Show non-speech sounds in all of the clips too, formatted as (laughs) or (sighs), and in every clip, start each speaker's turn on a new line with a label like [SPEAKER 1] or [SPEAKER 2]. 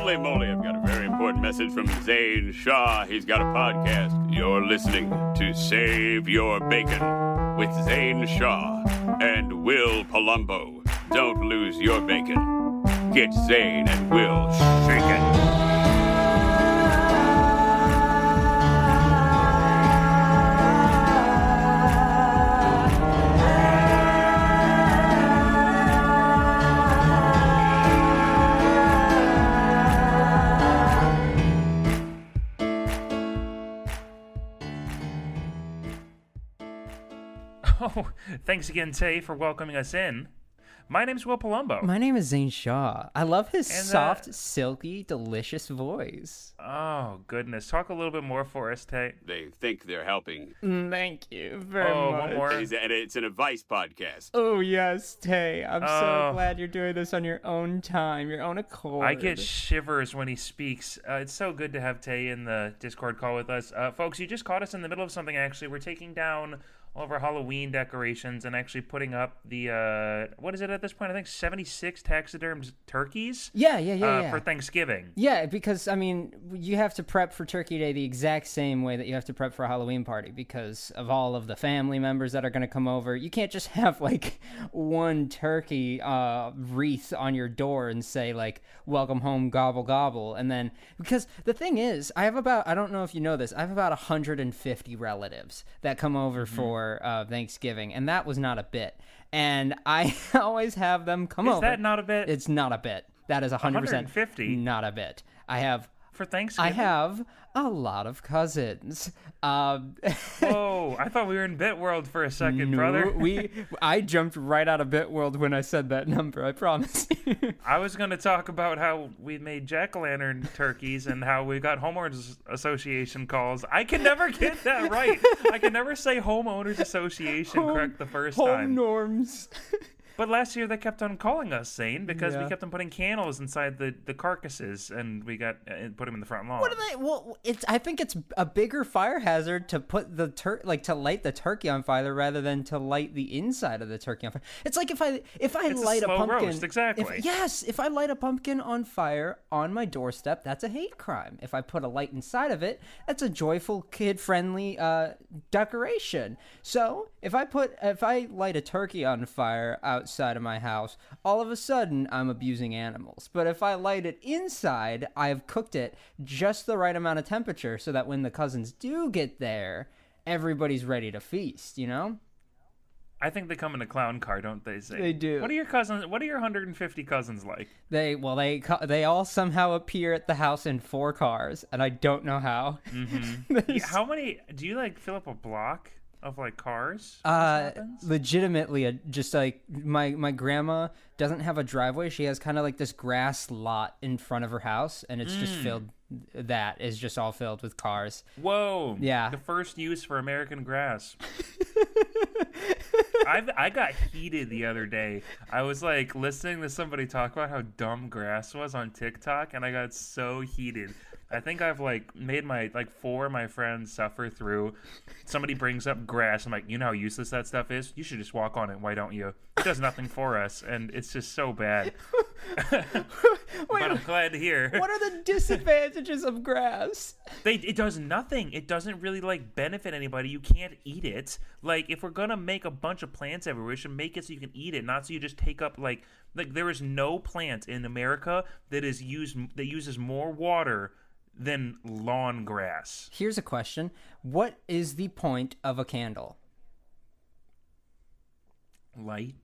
[SPEAKER 1] Holy moly, I've got a very important message from Zane Shaw. He's got a podcast. You're listening to Save Your Bacon with Zane Shaw and Will Palumbo. Don't lose your bacon. Get Zane and Will shaken.
[SPEAKER 2] Oh, (laughs) thanks again, Tay, for welcoming us in. My name's Will Palumbo.
[SPEAKER 3] My name is Zane Shaw. I love his
[SPEAKER 2] And, uh,
[SPEAKER 3] soft, silky, delicious voice.
[SPEAKER 2] oh, goodness. Talk a little bit more for us, Tay.
[SPEAKER 1] They think they're helping.
[SPEAKER 3] Thank you very
[SPEAKER 2] Oh,
[SPEAKER 3] much.
[SPEAKER 2] one more.
[SPEAKER 1] And it's an advice podcast.
[SPEAKER 3] Oh yes, Tay. I'm
[SPEAKER 2] Oh.
[SPEAKER 3] so glad you're doing this on your own time, your own accord.
[SPEAKER 2] I get shivers when he speaks. Uh, it's so good to have Tay in the Discord call with us. Uh, folks, you just caught us in the middle of something, actually. We're taking down all of our Halloween decorations and actually putting up the, uh, what is it at this point? I think 76 taxidermed turkeys
[SPEAKER 3] yeah, yeah, yeah,
[SPEAKER 2] uh,
[SPEAKER 3] yeah.
[SPEAKER 2] for Thanksgiving.
[SPEAKER 3] Yeah, because I mean, you have to prep for Turkey Day the exact same way that you have to prep for a Halloween party because of all of the family members that are going to come over. You can't just (laughs) have like one turkey uh, wreath on your door and say like "Welcome home, gobble gobble," and then because the thing is, I have about I don't know if you know this, I have about 150 relatives that come over
[SPEAKER 2] Mm-hmm.
[SPEAKER 3] for uh, Thanksgiving, and that was not a bit. And I (laughs) always have them come
[SPEAKER 2] Is
[SPEAKER 3] over.
[SPEAKER 2] that not a bit?
[SPEAKER 3] It's not a bit. That is 100%
[SPEAKER 2] 150?
[SPEAKER 3] not a bit. I have
[SPEAKER 2] for Thanksgiving?
[SPEAKER 3] I have a lot of cousins. Um, (laughs)
[SPEAKER 2] Whoa, I thought we were in Bit World for a second,
[SPEAKER 3] no,
[SPEAKER 2] brother.
[SPEAKER 3] we (laughs) I jumped right out of Bit World when I said that number. I promise. (laughs)
[SPEAKER 2] I was going to talk about how we made jack o' lantern turkeys and how we got homeowners association calls. I can never get that right. I can never say homeowners association correct the first
[SPEAKER 3] Home
[SPEAKER 2] time.
[SPEAKER 3] norms.
[SPEAKER 2] But last year they kept on calling us sane because we kept on putting candles inside the, the carcasses and we got uh, put them in the front lawn.
[SPEAKER 3] What are they? Well, it's. I think it's a bigger fire hazard to put the tur like to light the turkey on fire rather than to light the inside of the turkey on fire. It's like if I if I
[SPEAKER 2] It's
[SPEAKER 3] light a,
[SPEAKER 2] slow
[SPEAKER 3] pumpkin.
[SPEAKER 2] roast, exactly.
[SPEAKER 3] If, yes, if I light a pumpkin on fire on my doorstep, that's a hate crime. If I put a light inside of it, that's a joyful, kid-friendly uh, decoration. So if I put if I light a turkey on fire outside of my house, all of a sudden I'm abusing animals. But if I light it inside, I've cooked it just the right amount of temperature so that when the cousins do get there, everybody's ready to feast. You know.
[SPEAKER 2] I think they come in a clown car, don't they? Say
[SPEAKER 3] They do.
[SPEAKER 2] What are your cousins? What are your 150 cousins like?
[SPEAKER 3] They well they they all somehow appear at the house in four cars, and I don't know how. Mm-hmm. (laughs)
[SPEAKER 2] Yeah, how many? Do you like fill up a block of like cars?
[SPEAKER 3] Uh, legitimately, a, just like my my grandma doesn't have a driveway. She has kind of like this grass lot in front of her house, and it's just filled. That is just all filled with cars.
[SPEAKER 2] Whoa!
[SPEAKER 3] Yeah.
[SPEAKER 2] the first use for American grass. (laughs) I've I got heated the other day. I was like listening to somebody talk about how dumb grass was on TikTok, and I got so heated. I think I've like made my like four of my friends suffer through. Somebody brings up grass. I'm like, you know how useless that stuff is. You should just walk on it. Why don't you? It does nothing for us, and it's just so bad. (laughs) (laughs) but I'm glad to hear.
[SPEAKER 3] What are the disadvantages of grass?
[SPEAKER 2] They it does nothing. It doesn't really like benefit anybody. You can't eat it. Like if we're gonna make a bunch of plants everywhere, we should make it so you can eat it, not so you just take up like like there is no plant in America that is used that uses more water than lawn grass.
[SPEAKER 3] Here's a question: What is the point of a candle?
[SPEAKER 2] Light.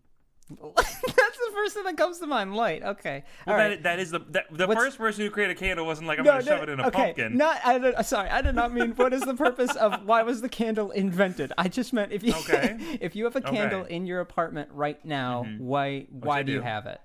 [SPEAKER 2] (laughs)
[SPEAKER 3] That's the first thing that comes to mind. Light. Okay.
[SPEAKER 2] Well,
[SPEAKER 3] All
[SPEAKER 2] that,
[SPEAKER 3] right.
[SPEAKER 2] that is the that, the
[SPEAKER 3] What's-
[SPEAKER 2] first person who created a candle wasn't like I'm gonna shove it in a
[SPEAKER 3] okay,
[SPEAKER 2] pumpkin.
[SPEAKER 3] Not, I did, sorry, I did not mean what is the purpose of why was the candle invented? I just meant if you
[SPEAKER 2] Okay. (laughs)
[SPEAKER 3] if you have a candle
[SPEAKER 2] Okay.
[SPEAKER 3] in your apartment right now, mm-hmm. why why
[SPEAKER 2] I
[SPEAKER 3] do you have it?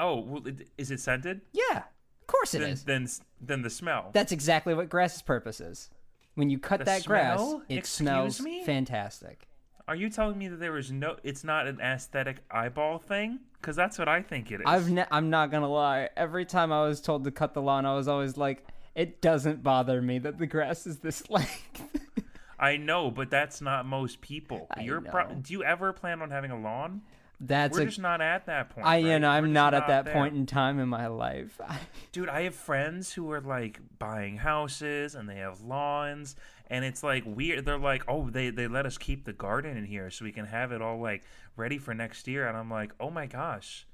[SPEAKER 2] Oh, well, is it scented?
[SPEAKER 3] Yeah, course it
[SPEAKER 2] Then
[SPEAKER 3] is.
[SPEAKER 2] then then the smell.
[SPEAKER 3] That's exactly what grass's purpose is. When you cut
[SPEAKER 2] The
[SPEAKER 3] that grass, it
[SPEAKER 2] Excuse
[SPEAKER 3] smells
[SPEAKER 2] me?
[SPEAKER 3] fantastic.
[SPEAKER 2] Are you telling me that there is no? It's not an aesthetic eyeball thing? Because that's what I think it is.
[SPEAKER 3] I've ne- I'm not gonna lie. Every time I was told to cut the lawn, I was always like, it doesn't bother me that the grass is this (laughs) length.
[SPEAKER 2] I know, but that's not most people. You're pro- do you ever plan on having a lawn?
[SPEAKER 3] That's
[SPEAKER 2] We're
[SPEAKER 3] a.
[SPEAKER 2] just not at that point.
[SPEAKER 3] I,
[SPEAKER 2] right?
[SPEAKER 3] you know, I'm
[SPEAKER 2] just
[SPEAKER 3] not at that
[SPEAKER 2] there.
[SPEAKER 3] point in time in my life. (laughs)
[SPEAKER 2] Dude, I have friends who are like buying houses and they have lawns and it's like weird. They're like, "Oh, they they let us keep the garden in here so we can have it all like ready for next year." And I'm like, "Oh my gosh.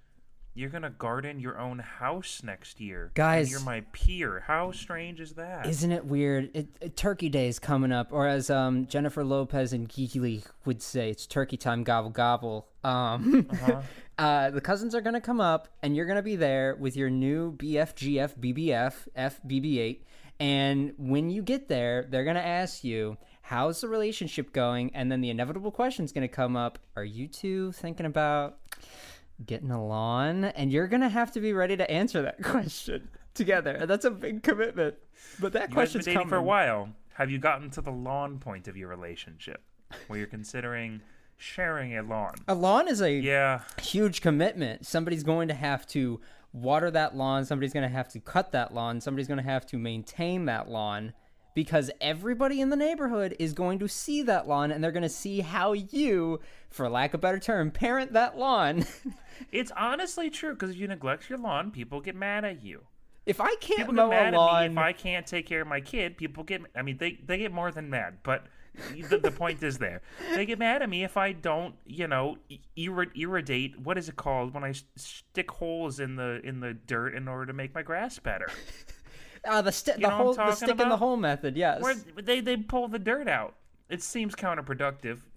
[SPEAKER 2] You're going to garden your own house next year."
[SPEAKER 3] Guys-
[SPEAKER 2] you're my peer. How strange is that?
[SPEAKER 3] Isn't it weird? It, it- Turkey Day is coming up, or as um, Jennifer Lopez and Geely would say, it's turkey time, gobble gobble. Um,
[SPEAKER 2] Uh-huh. (laughs)
[SPEAKER 3] uh, the cousins are gonna come up, and you're gonna be there with your new BFGF BBF FBB8. And when you get there, they're gonna ask you, "How's the relationship going?" And then the inevitable question's gonna come up: Are you two thinking about getting a lawn? And you're gonna have to be ready to answer that (laughs) question together. And that's a big commitment. But that
[SPEAKER 2] You guys been dating
[SPEAKER 3] coming.
[SPEAKER 2] for a while. Have you gotten to the lawn point of your relationship where you're considering sharing a lawn?
[SPEAKER 3] A lawn is a
[SPEAKER 2] Yeah.
[SPEAKER 3] huge commitment. Somebody's going to have to water that lawn. Somebody's going to have to cut that lawn. Somebody's going to have to maintain that lawn because everybody in the neighborhood is going to see that lawn and they're going to see how you, for lack of a better term, parent that lawn. (laughs)
[SPEAKER 2] It's honestly true because if you neglect your lawn, people get mad at you.
[SPEAKER 3] if I can't
[SPEAKER 2] People
[SPEAKER 3] mow
[SPEAKER 2] get mad
[SPEAKER 3] a lawn,
[SPEAKER 2] at me if I can't take care of my kid. People get, I mean, they, they get more than mad, but the, the point is there. They get mad at me if I don't, you know, ir- irrigate. What is it called when I s- stick holes in the in the dirt in order to make my grass better? (laughs)
[SPEAKER 3] uh, the, sti- the
[SPEAKER 2] know what I'm
[SPEAKER 3] hole, the stick in the hole method, yes.
[SPEAKER 2] Where they they pull the dirt out. It seems counterproductive. (laughs)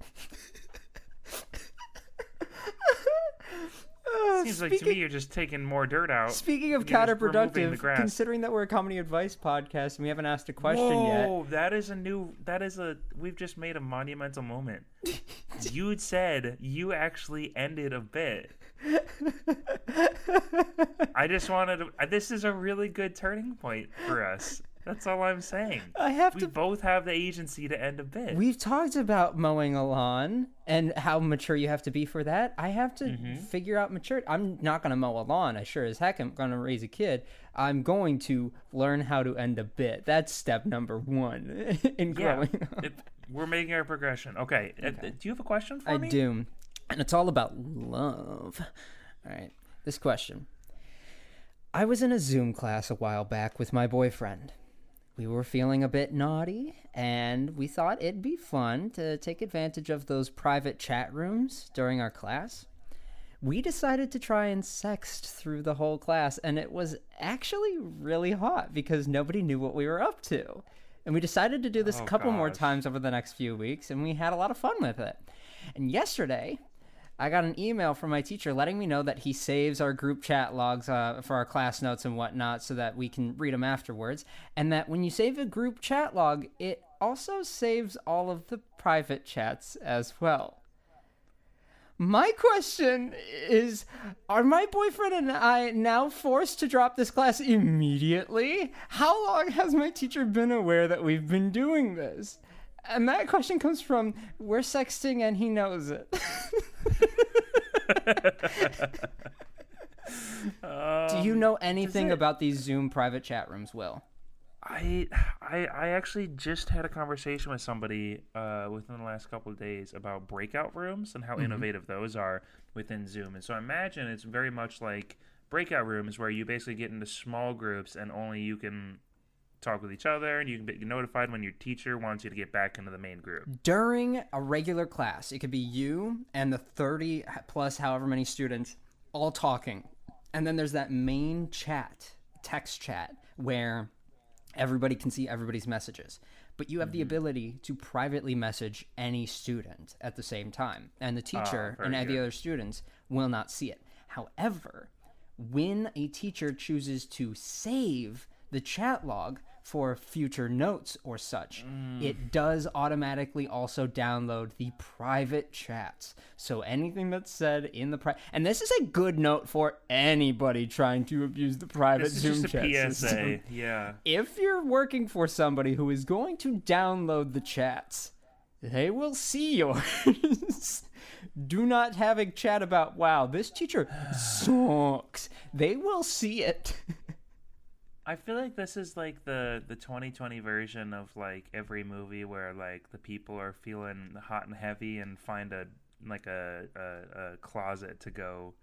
[SPEAKER 3] Uh,
[SPEAKER 2] Seems like to me you're just taking more dirt out.
[SPEAKER 3] Speaking of
[SPEAKER 2] You're just removing the
[SPEAKER 3] counterproductive, considering that we're a comedy advice podcast and we haven't asked a question yet,
[SPEAKER 2] Whoa, that is a new. That is a. We've just made a monumental moment. (laughs) you said you actually ended a bit. I just wanted to. This is a really good turning point for us. That's all I'm saying.
[SPEAKER 3] I have
[SPEAKER 2] We
[SPEAKER 3] to
[SPEAKER 2] both have the agency to end a bit.
[SPEAKER 3] We've talked about mowing a lawn and how mature you have to be for that. I have to
[SPEAKER 2] Mm-hmm.
[SPEAKER 3] figure out maturity. I'm not going to mow a lawn. I sure as heck am going to raise a kid. I'm going to learn how to end a bit. That's step number one (laughs) in
[SPEAKER 2] yeah,
[SPEAKER 3] growing up.
[SPEAKER 2] it, we're making our progression. Okay. uh, Do you have a question for
[SPEAKER 3] I
[SPEAKER 2] me?
[SPEAKER 3] do. And it's all about love. All right. This question. I was in a Zoom class a while back with my boyfriend. We were feeling a bit naughty, and we thought it'd be fun to take advantage of those private chat rooms during our class. We decided to try and sext through the whole class, and it was actually really hot because nobody knew what we were up to. And we decided to do this a
[SPEAKER 2] Oh,
[SPEAKER 3] couple more times over the next few weeks, and we had a lot of fun with it. And yesterday, I got an email from my teacher letting me know that he saves our group chat logs uh, for our class notes and whatnot so that we can read them afterwards. And that when you save a group chat log, it also saves all of the private chats as well. My question is Are my boyfriend and I now forced to drop this class immediately? How long has my teacher been aware that we've been doing this? And that question comes from We're sexting and he knows it. (laughs) Do you know anything
[SPEAKER 2] it-
[SPEAKER 3] about these Zoom private chat rooms, Will?
[SPEAKER 2] I, I I actually just had a conversation with somebody uh, within the last couple of days about breakout rooms and how
[SPEAKER 3] Mm-hmm.
[SPEAKER 2] innovative those are within Zoom. And so I imagine it's very much like breakout rooms where you basically get into small groups and only you can talk with each other and you can be notified when your teacher wants you to get back into the main group.
[SPEAKER 3] During a regular class, it could be you and the 30 plus however many students all talking. And then there's that main chat, text chat, where everybody can see everybody's messages. But you have the mm-hmm. ability to privately message any student at the same time. And the ah, teacher
[SPEAKER 2] very
[SPEAKER 3] and any
[SPEAKER 2] good.
[SPEAKER 3] other students will not see it. However, when a teacher chooses to save the chat log for future notes or such, mm. it does automatically also download the private chats. So anything that's said in the private, and this is a good note for anybody trying to abuse the private
[SPEAKER 2] This is
[SPEAKER 3] Zoom chat
[SPEAKER 2] PSA.
[SPEAKER 3] system. (laughs)
[SPEAKER 2] Yeah.
[SPEAKER 3] If you're working for somebody who is going to download the chats, they will see yours. (laughs) Do not have a chat about, wow, this teacher (sighs) sucks. They will see it. (laughs)
[SPEAKER 2] I feel like this is like the the 2020 version of like every movie where like the people are feeling hot and heavy and find a like a, a a closet to go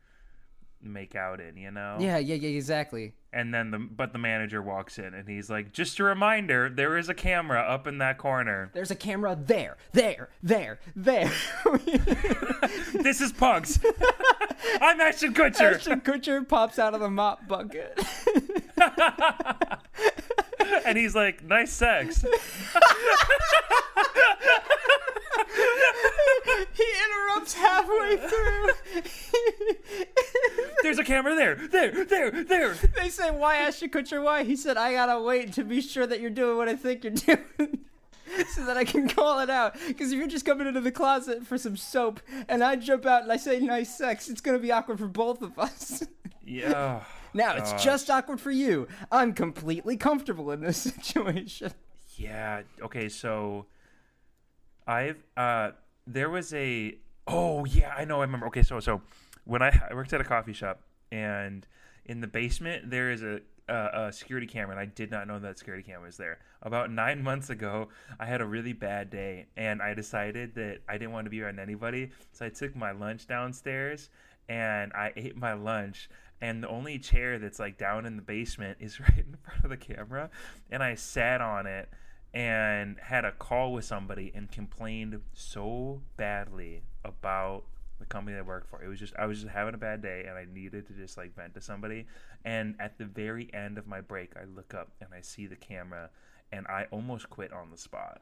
[SPEAKER 2] make out in, you know.
[SPEAKER 3] Yeah, yeah, yeah, exactly.
[SPEAKER 2] And then the but the manager walks in and he's like, "Just a reminder, there is a camera up in that corner.
[SPEAKER 3] There's a camera there, there, there, there. (laughs)
[SPEAKER 2] this is Punk'd. (laughs) I'm Ashton Kutcher."
[SPEAKER 3] Ashton Kutcher pops out of the mop bucket. (laughs) (laughs)
[SPEAKER 2] and he's like, "Nice sex." (laughs)
[SPEAKER 3] he interrupts halfway through. (laughs)
[SPEAKER 2] There's a camera there, there, there, there.
[SPEAKER 3] they say, "Why Ashton Kutcher? Why?" He said, "I gotta wait to be sure that you're doing what I think you're doing." so that I can call it out. Because if you're just coming into the closet for some soap and I jump out and I say nice sex, it's going to be awkward for both of us.
[SPEAKER 2] Yeah.
[SPEAKER 3] Now, it's
[SPEAKER 2] Gosh.
[SPEAKER 3] just awkward for you. I'm completely comfortable in this (laughs) situation.
[SPEAKER 2] Yeah. Okay. So, I've uh, there was a oh yeah I know I remember. Okay. So so when I, I worked at a coffee shop and in the basement there is a, a a security camera and I did not know that security camera was there. About nine months ago, I had a really bad day and I decided that I didn't want to be around anybody, so I took my lunch downstairs and I ate my lunch. And the only chair that's like down in the basement is (laughs) right in front of the camera, and I sat on it and had a call with somebody and complained so badly about the company that I worked for. It was just I was just having a bad day and I needed to just like vent to somebody. And at the very end of my break, I look up and I see the camera and I almost quit on the spot.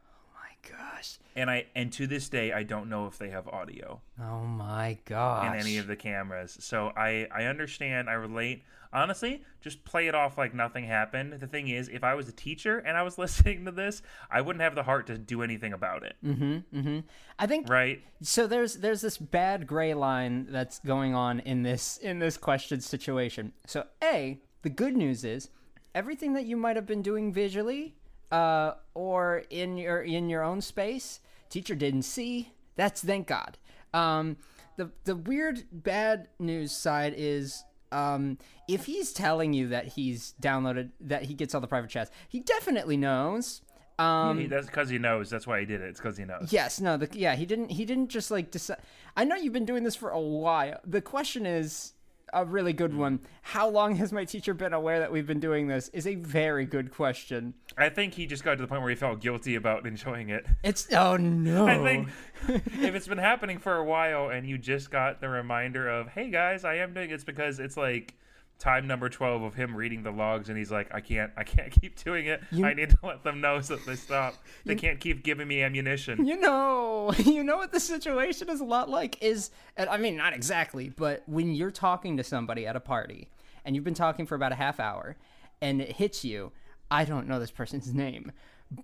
[SPEAKER 3] Gosh.
[SPEAKER 2] And I and to this day I don't know if they have audio
[SPEAKER 3] Oh my gosh.
[SPEAKER 2] in any of the cameras. So I I understand, I relate. Honestly, just play it off like nothing happened. The thing is, if I was a teacher and I was (laughs) listening to this, I wouldn't have the heart to do anything about it. Mm-hmm. Mm-hmm.
[SPEAKER 3] I think
[SPEAKER 2] Right?
[SPEAKER 3] so there's there's this bad gray line that's going on in this in this question situation. So A, the good news is everything that you might have been doing visually uh, or in your in your own space, teacher didn't see. That's thank God. Um, the the weird bad news side is um, if he's telling you that he's downloaded that he gets all the private chats, he definitely knows. Um,
[SPEAKER 2] He- that's because he knows. That's why he did it. It's because he knows.
[SPEAKER 3] Yes, no, the, yeah, he didn't. He didn't just like decide. I know you've been doing this for a while. The question is a really good one. How long has my teacher been aware that we've been doing this? Is a very good question.
[SPEAKER 2] I think he just got to the point where he felt guilty about enjoying it.
[SPEAKER 3] It's oh no. (laughs)
[SPEAKER 2] I think if it's been happening for a while and you just got the reminder of, hey guys, I am doing it's because it's like time number 12 of him reading the logs and he's like, I can't, I can't (laughs) keep doing it.
[SPEAKER 3] You-
[SPEAKER 2] I need to let them know so that they stop. They can't keep giving me ammunition.
[SPEAKER 3] You know, (laughs) you know what the situation is a lot like is, I mean, not exactly, but when you're talking to somebody at a party and you've been talking for about a half hour and it hits you, I don't know this person's (laughs) name,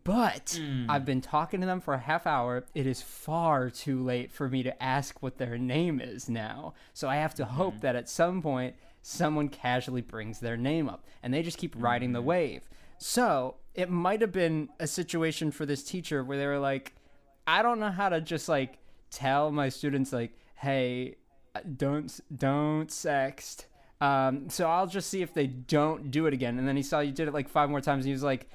[SPEAKER 3] but hmm. I've been talking to them for a half hour. It is far too late for me to ask what their name is now. So I have to hope hmm. that at some point someone casually brings their name up and they just keep riding the wave. So it might have been a situation for this teacher where they were like, I don't know how to just like tell my students like, hey, uh, don't don't sext. Um, so I'll just see if they don't do it again. And then he saw you did it like five more times, and he was like,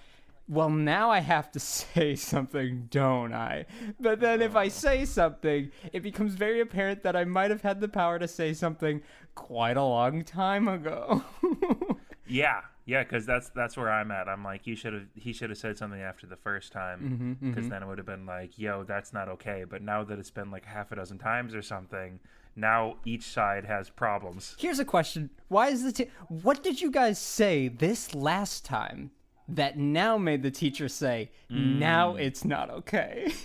[SPEAKER 3] "Well, now I have to (laughs) say something, don't I?" But then if I say something, it becomes very apparent that I might have had the power to say something quite a long time ago. (laughs)
[SPEAKER 2] Yeah, yeah, because that's that's where I'm at. I'm like, you should have he should have said something after the first time, mm-hmm, because mm-hmm. then it would have been like, yo, that's not okay. But now that it's been like half a dozen times or something, now each side has problems.
[SPEAKER 3] Here's a question: Why is the t- what did you guys say this last time that now made the teacher say now mm. it's not okay? (laughs)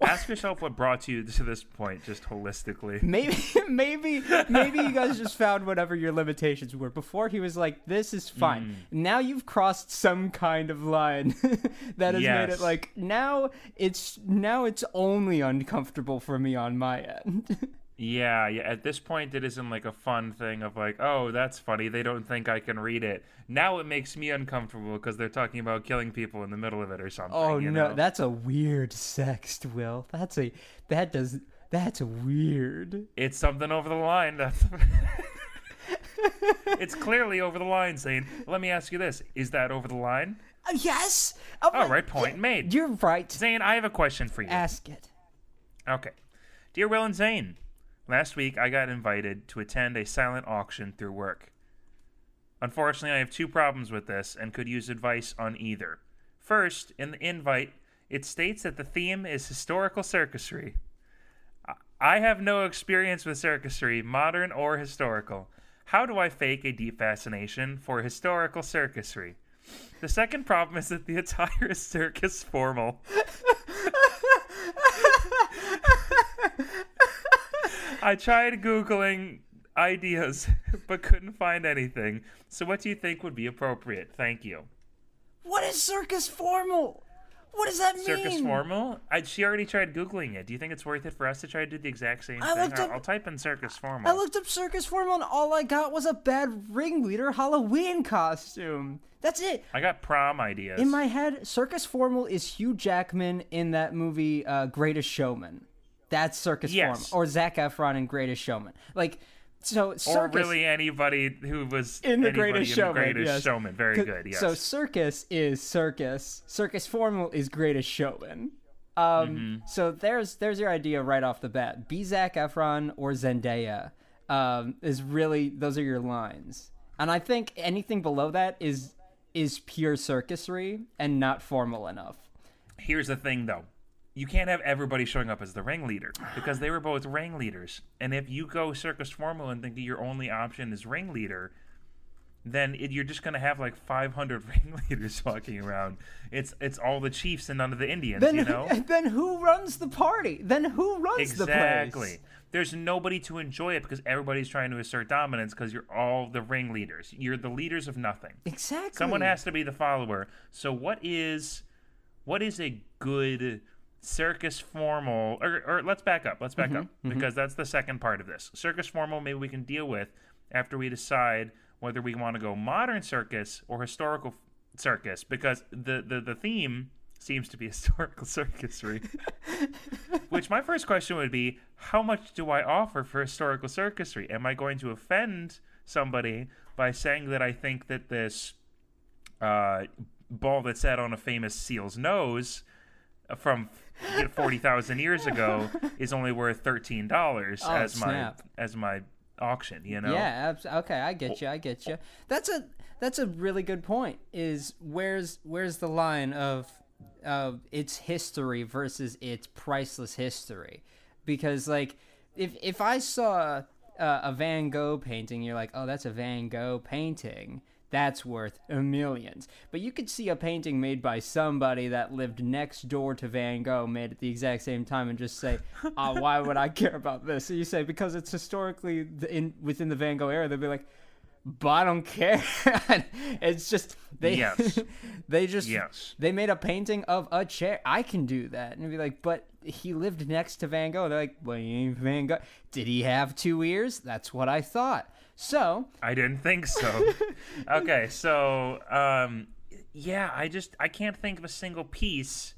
[SPEAKER 2] Ask yourself what brought you to this point, just holistically.
[SPEAKER 3] maybe, (laughs) maybe, maybe you guys just found whatever your limitations were. Before he was like, "This is fine." Mm. Now you've crossed some kind of line (laughs) that has made it like now it's now it's only uncomfortable for me on my end.
[SPEAKER 2] Yeah, yeah. At this point, it isn't like a fun thing of like, oh, that's funny. They don't think I can read it. Now it makes me uncomfortable because they're talking about killing people in the middle of it or something.
[SPEAKER 3] Oh no,
[SPEAKER 2] know?
[SPEAKER 3] that's a weird sext, Will. That's a that does that's weird.
[SPEAKER 2] it's something over the line. That's. (laughs) it's clearly over the line, saying, "Let me ask you this: Is that over the line?"
[SPEAKER 3] Uh, yes. Oh,
[SPEAKER 2] All
[SPEAKER 3] my-
[SPEAKER 2] right, point made.
[SPEAKER 3] You're right.
[SPEAKER 2] Zane, I have a question for you.
[SPEAKER 3] Ask it.
[SPEAKER 2] Okay. Dear Will and Zane, last week I got invited to attend a silent auction through work. Unfortunately, I have two problems with this and could use advice on either. First, in the invite, it states that the theme is historical circusry. I- have no experience with circusry, modern or historical. How do I fake a deep fascination for historical circusry? The second problem is that the (laughs) attire is circus formal. (laughs) I tried Googling ideas, (laughs) but couldn't find anything. So, what do you think would be appropriate? Thank you.
[SPEAKER 3] What is circus formal? What does that mean?
[SPEAKER 2] Circus formal? I, she already tried Googling it. Do you think it's worth it for us to try to do the exact same
[SPEAKER 3] I
[SPEAKER 2] thing?
[SPEAKER 3] looked
[SPEAKER 2] I'll,
[SPEAKER 3] up-
[SPEAKER 2] I'll type in circus formal.
[SPEAKER 3] I looked up circus formal and all I got was a bad ringleader Halloween costume. That's it.
[SPEAKER 2] I got prom ideas.
[SPEAKER 3] In my head, circus formal is Hugh Jackman in that movie uh, Greatest Showman. That's circus
[SPEAKER 2] Yes.
[SPEAKER 3] formal, or Zac Efron in Greatest Showman. Like, so
[SPEAKER 2] or really anybody who was
[SPEAKER 3] in the Greatest
[SPEAKER 2] in
[SPEAKER 3] Showman.
[SPEAKER 2] The greatest
[SPEAKER 3] yes.
[SPEAKER 2] Showman. Very good. Yes.
[SPEAKER 3] So circus is circus. Circus formal is Greatest Showman. Um,
[SPEAKER 2] Mm-hmm.
[SPEAKER 3] so there's there's your idea right off the bat. Be Zac Efron or Zendaya um, is really those are your lines, and I think anything below that is is pure circusry and not formal enough.
[SPEAKER 2] Here's the thing, though. You can't have everybody showing up as the ringleader because they were both ringleaders. And if you go circus formal and think that your only option is ringleader, then it, you're just going to have like 500 (laughs) ringleaders walking around. It's it's all the chiefs and none of the Indians,
[SPEAKER 3] Then
[SPEAKER 2] you know? (laughs)
[SPEAKER 3] then who runs the party? Then who runs the place?
[SPEAKER 2] Exactly. There's nobody to enjoy it because everybody's trying to assert dominance because you're all the ringleaders. You're the leaders of nothing.
[SPEAKER 3] Exactly.
[SPEAKER 2] Someone has to be the follower. So what is what is a good circus formal or, or let's back up. Let's back up because that's the second part of this. Circus formal maybe we can deal with after we decide whether we want to go modern circus or historical f- circus because the the, the theme seems to be (laughs) historical circusry. (laughs) Which my first question would be how much do I offer for historical circusry? Am I going to offend somebody by saying that I think that this uh, ball that sat on a famous seal's nose from forty thousand years ago is only worth thirteen dollars
[SPEAKER 3] Oh,
[SPEAKER 2] as
[SPEAKER 3] snap.
[SPEAKER 2] my as my auction. You know,
[SPEAKER 3] Yeah, abs- okay, I get you. I get you. That's a that's a really good point. Is where's where's the line of of its history versus its priceless history? Because like if if I saw uh, a Van Gogh painting, you're like, oh, that's a Van Gogh painting. That's worth a millions. But you could see a painting made by somebody that lived next door to Van Gogh, made at the exact same time, and just say, "Oh, (laughs) why would I care about this?" So you say because it's historically in within the Van Gogh era, they'd be like, "But I don't care." (laughs) it's just they
[SPEAKER 2] Yes. (laughs)
[SPEAKER 3] they just
[SPEAKER 2] Yes.
[SPEAKER 3] they made a painting of a chair. I can do that, and be like, "But he lived next to Van Gogh." They're like, "Well, Van Gogh. Did he have two ears?" That's what I thought. So
[SPEAKER 2] I didn't think so. (laughs) okay, so um, yeah, I just I can't think of a single piece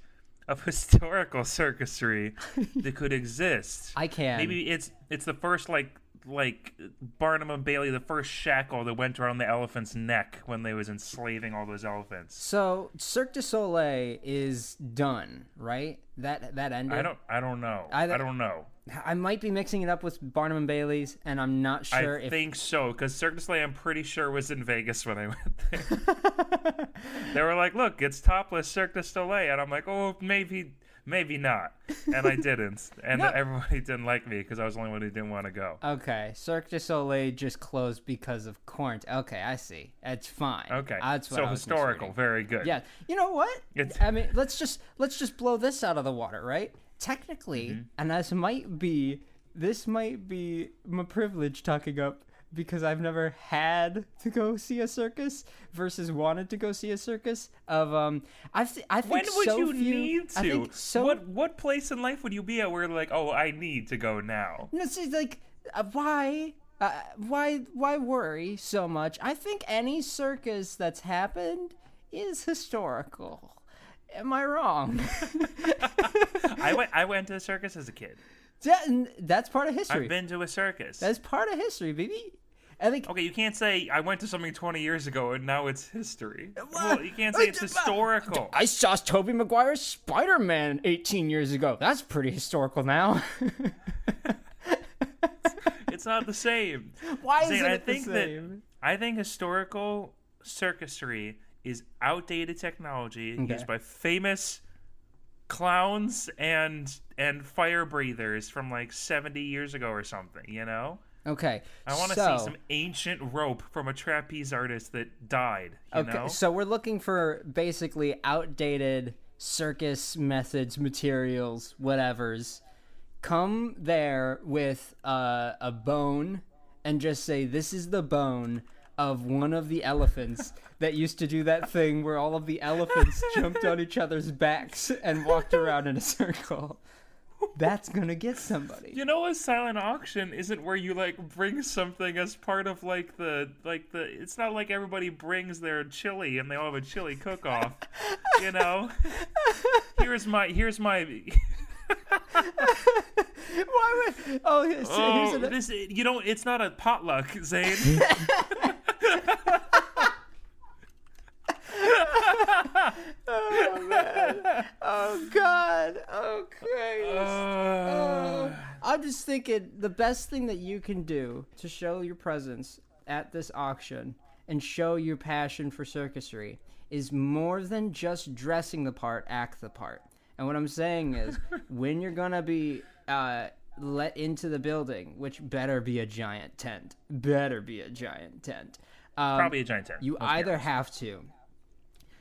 [SPEAKER 2] of (laughs) historical circusry that could exist.
[SPEAKER 3] I can.
[SPEAKER 2] Maybe it's it's the first like like Barnum and Bailey, the first shackle that went around the elephant's neck when they was enslaving all those elephants.
[SPEAKER 3] So Cirque du Soleil is done, right? That that ended.
[SPEAKER 2] I don't I don't know.
[SPEAKER 3] I
[SPEAKER 2] I,
[SPEAKER 3] don't-
[SPEAKER 2] don't know.
[SPEAKER 3] I might be mixing it up with Barnum and Bailey's, and I'm not sure
[SPEAKER 2] I
[SPEAKER 3] if.
[SPEAKER 2] think so because Cirque du Soleil, I'm pretty sure was in Vegas when I went (laughs) there. they were like, "Look, it's topless Cirque du Soleil," and I'm like, "Oh, maybe, maybe not," and I didn't, and (laughs)
[SPEAKER 3] No.
[SPEAKER 2] everybody didn't like me because I was the only one who didn't want to go.
[SPEAKER 3] Okay, Cirque du Soleil just closed because of quarantine. Okay, I see. It's fine.
[SPEAKER 2] Okay,
[SPEAKER 3] that's
[SPEAKER 2] so historical,
[SPEAKER 3] misreading.
[SPEAKER 2] very good.
[SPEAKER 3] Yeah, you know what?
[SPEAKER 2] It's-
[SPEAKER 3] I mean, let's just let's just blow this out of the water, right? Technically,
[SPEAKER 2] Mm-hmm.
[SPEAKER 3] and this might be this might be my privilege talking up because I've never had to go see a circus versus wanted to go see a circus. Of um, I th- I think
[SPEAKER 2] When would
[SPEAKER 3] so
[SPEAKER 2] you
[SPEAKER 3] few,
[SPEAKER 2] need to?
[SPEAKER 3] so
[SPEAKER 2] What what place in life would you be at where like, oh, I need to go now?
[SPEAKER 3] No, see, like, uh, why, uh, why, why worry so much? I think any circus that's happened is historical. Am I wrong? (laughs)
[SPEAKER 2] I went I went to a circus as a kid.
[SPEAKER 3] That- that's part of history.
[SPEAKER 2] I've been to a circus.
[SPEAKER 3] That's part of history, baby. I think.
[SPEAKER 2] Okay, you can't say I went to something 20 years ago and now it's history. Well, you can't say it's uh, historical.
[SPEAKER 3] I saw Tobey Maguire's Spider-Man 18 years ago. That's pretty historical now. (laughs)
[SPEAKER 2] it's not the same.
[SPEAKER 3] Why
[SPEAKER 2] Zane,
[SPEAKER 3] isn't
[SPEAKER 2] I
[SPEAKER 3] it the
[SPEAKER 2] think that-
[SPEAKER 3] same?
[SPEAKER 2] I think historical circusry is outdated technology
[SPEAKER 3] Okay.
[SPEAKER 2] used by famous clowns and and fire breathers from like 70 years ago or something, you know?
[SPEAKER 3] Okay.
[SPEAKER 2] I want to
[SPEAKER 3] so,
[SPEAKER 2] see some ancient rope from a trapeze artist that died, you
[SPEAKER 3] Okay,
[SPEAKER 2] know?
[SPEAKER 3] so we're looking for basically outdated circus methods, materials, whatevers. Come there with uh, a bone and just say, This is the bone of one of the elephants that used to do that thing where all of the elephants jumped on each other's backs and walked around in a circle. That's gonna get somebody.
[SPEAKER 2] You know, a silent auction isn't where you like bring something as part of like the like the. It's not like everybody brings their chili and they all have a chili cook off. you know, here's my here's my. (laughs)
[SPEAKER 3] Why would, oh, here's,
[SPEAKER 2] Oh,
[SPEAKER 3] here's an,
[SPEAKER 2] this you know it's not a potluck, Zane. (laughs)
[SPEAKER 3] oh man. Oh God, oh Christ.
[SPEAKER 2] Uh,
[SPEAKER 3] I'm just thinking the best thing that you can do to show your presence at this auction and show your passion for circusry is more than just dressing the part, act the part. And what I'm saying is, (laughs) when you're gonna be uh, let into the building, which better be a giant tent, better be a giant tent. Um,
[SPEAKER 2] probably a giant tent.
[SPEAKER 3] you
[SPEAKER 2] let's
[SPEAKER 3] either have to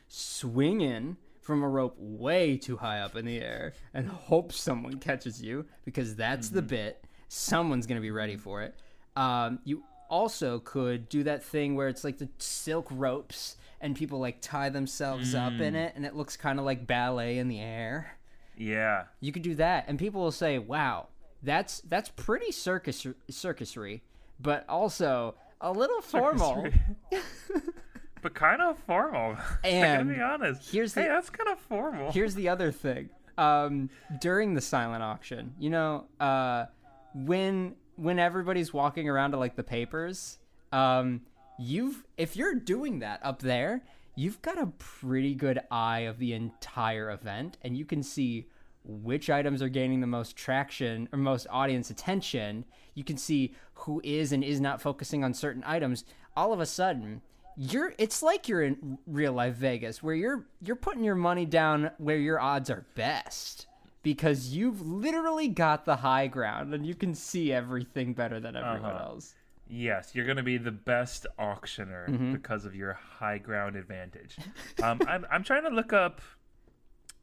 [SPEAKER 3] swing in from a rope way too high up in the air and hope someone catches you because that's the bit. Someone's going to be ready for it. Um, you also could do that thing where it's like the silk ropes and people like tie themselves up in it and it looks kind of like ballet in the air.
[SPEAKER 2] yeah.
[SPEAKER 3] You could do that and people will say, "Wow, that's that's pretty circus circusry, but also a little formal." (laughs)
[SPEAKER 2] but kind of formal. (laughs)
[SPEAKER 3] And
[SPEAKER 2] gotta be honest.
[SPEAKER 3] here's the-
[SPEAKER 2] hey, that's kind of formal.
[SPEAKER 3] Here's the other thing. Um, during the silent auction, you know, uh, when when everybody's walking around to like the papers, um, you've if you're doing that up there, you've got a pretty good eye of the entire event, and you can see which items are gaining the most traction or most audience attention. You can see who is and is not focusing on certain items. All of a sudden, you're it's like you're in real life Vegas where you're you're putting your money down where your odds are best because you've literally got the high ground and you can see everything better than everyone
[SPEAKER 2] Uh-huh.
[SPEAKER 3] else.
[SPEAKER 2] Yes, you're going to be the best auctioneer
[SPEAKER 3] Mm-hmm.
[SPEAKER 2] because of your high ground advantage. um, (laughs) I'm, I'm trying to look up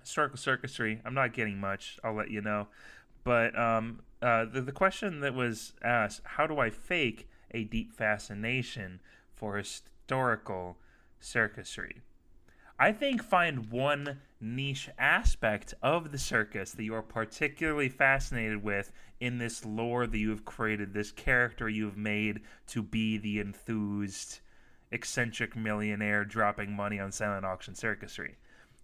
[SPEAKER 2] historical circusry. I'm not getting much. I'll let you know. But um, uh, the, the question that was asked how do I fake a deep fascination for historical circusry? I think find one niche aspect of the circus that you are particularly fascinated with in this lore that you have created, this character you have made to be the enthused, eccentric millionaire dropping money on silent auction circusry.